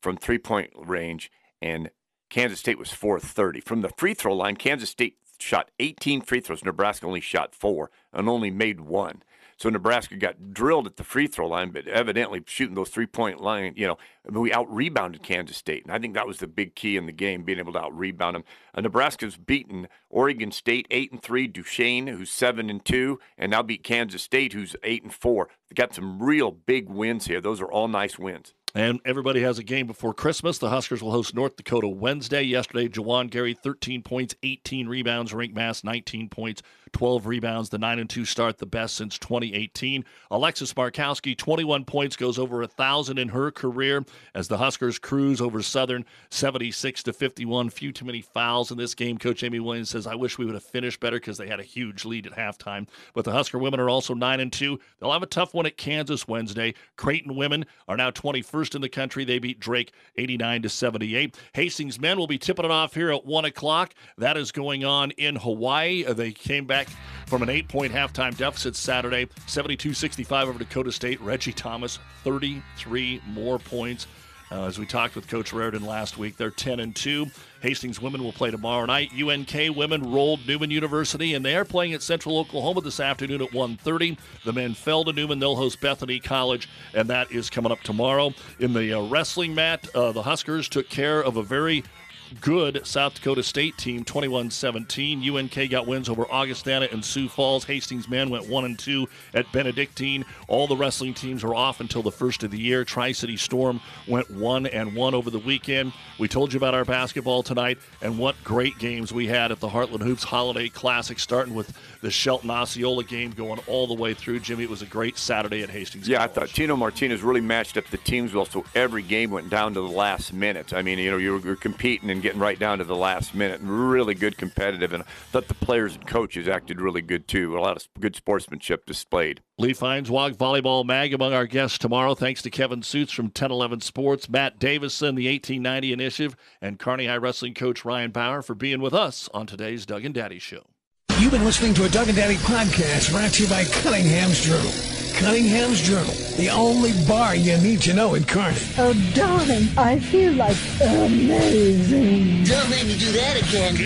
[SPEAKER 3] from three point range, and Kansas State was 430. From the free throw line, Kansas State shot 18 free throws. Nebraska only shot four and only made one. So Nebraska got drilled at the free throw line, but evidently shooting those three point line, you know, we out rebounded Kansas State. And I think that was the big key in the game, being able to out rebound them. Uh, Nebraska's beaten Oregon State eight and three, Duquesne, who's seven and two, and now beat Kansas State, who's eight and four. They got some real big wins here. Those are all nice wins.
[SPEAKER 2] And everybody has a game before Christmas. The Huskers will host North Dakota Wednesday. Yesterday, Juwan Gary, 13 points, 18 rebounds. Rienk Mast, 19 points, 12 rebounds. The 9 and 2 start, the best since 2018. Alexis Markowski, 21 points, goes over a 1,000 in her career as the Huskers cruise over Southern, 76 to 51. Few too many fouls in this game. Coach Amy Williams says, I wish we would have finished better because they had a huge lead at halftime. But the Husker women are also 9 and 2. They'll have a tough one at Kansas Wednesday. Creighton women are now 21st first in the country. They beat Drake 89 to 78. Hastings men will be tipping it off here at 1 o'clock. That is going on in Hawaii. Uh, they came back from an eight point halftime deficit Saturday, 72 65 over Dakota State. Reggie Thomas, 33 more points. Uh, as we talked with Coach Raridan last week, they're 10 and 2. Hastings women will play tomorrow night. UNK women rolled Newman University, and they are playing at Central Oklahoma this afternoon at 1.30. The men fell to Newman. They'll host Bethany College, and that is coming up tomorrow. In the uh, wrestling mat, uh, the Huskers took care of a very good South Dakota State team, 21-17. UNK got wins over Augustana and Sioux Falls. Hastings men went one and two at Benedictine. All the wrestling teams are off until the first of the year. Tri City Storm went one and one over the weekend. We told you about our basketball tonight and what great games we had at the Heartland Hoops Holiday Classic, starting with the Shelton Osceola game going all the way through. Jimmy, it was a great Saturday at Hastings.
[SPEAKER 3] Yeah,
[SPEAKER 2] College.
[SPEAKER 3] I thought Tino Martinez really matched up the teams well, so every game went down to the last minute. I mean, you know, were, you were competing and getting right down to the last minute. Really good competitive, and I thought the players and coaches acted really good too. A lot of good sportsmanship displayed.
[SPEAKER 2] Lee Feinswog Volleyball Mag among our guests tomorrow. Thanks to Kevin Sjuts from 1011 Sports, Matt Davison, the 1890 Initiative, and Kearney High Wrestling coach Ryan Bauer for being with us on today's Doug and Daddy Show.
[SPEAKER 20] You've been listening to a Doug and Daddy podcast brought to you by Cunningham's Journal. Cunningham's Journal, the only bar you need to know in Kearney.
[SPEAKER 21] Oh, darling, I feel like amazing.
[SPEAKER 22] Don't make me do that again.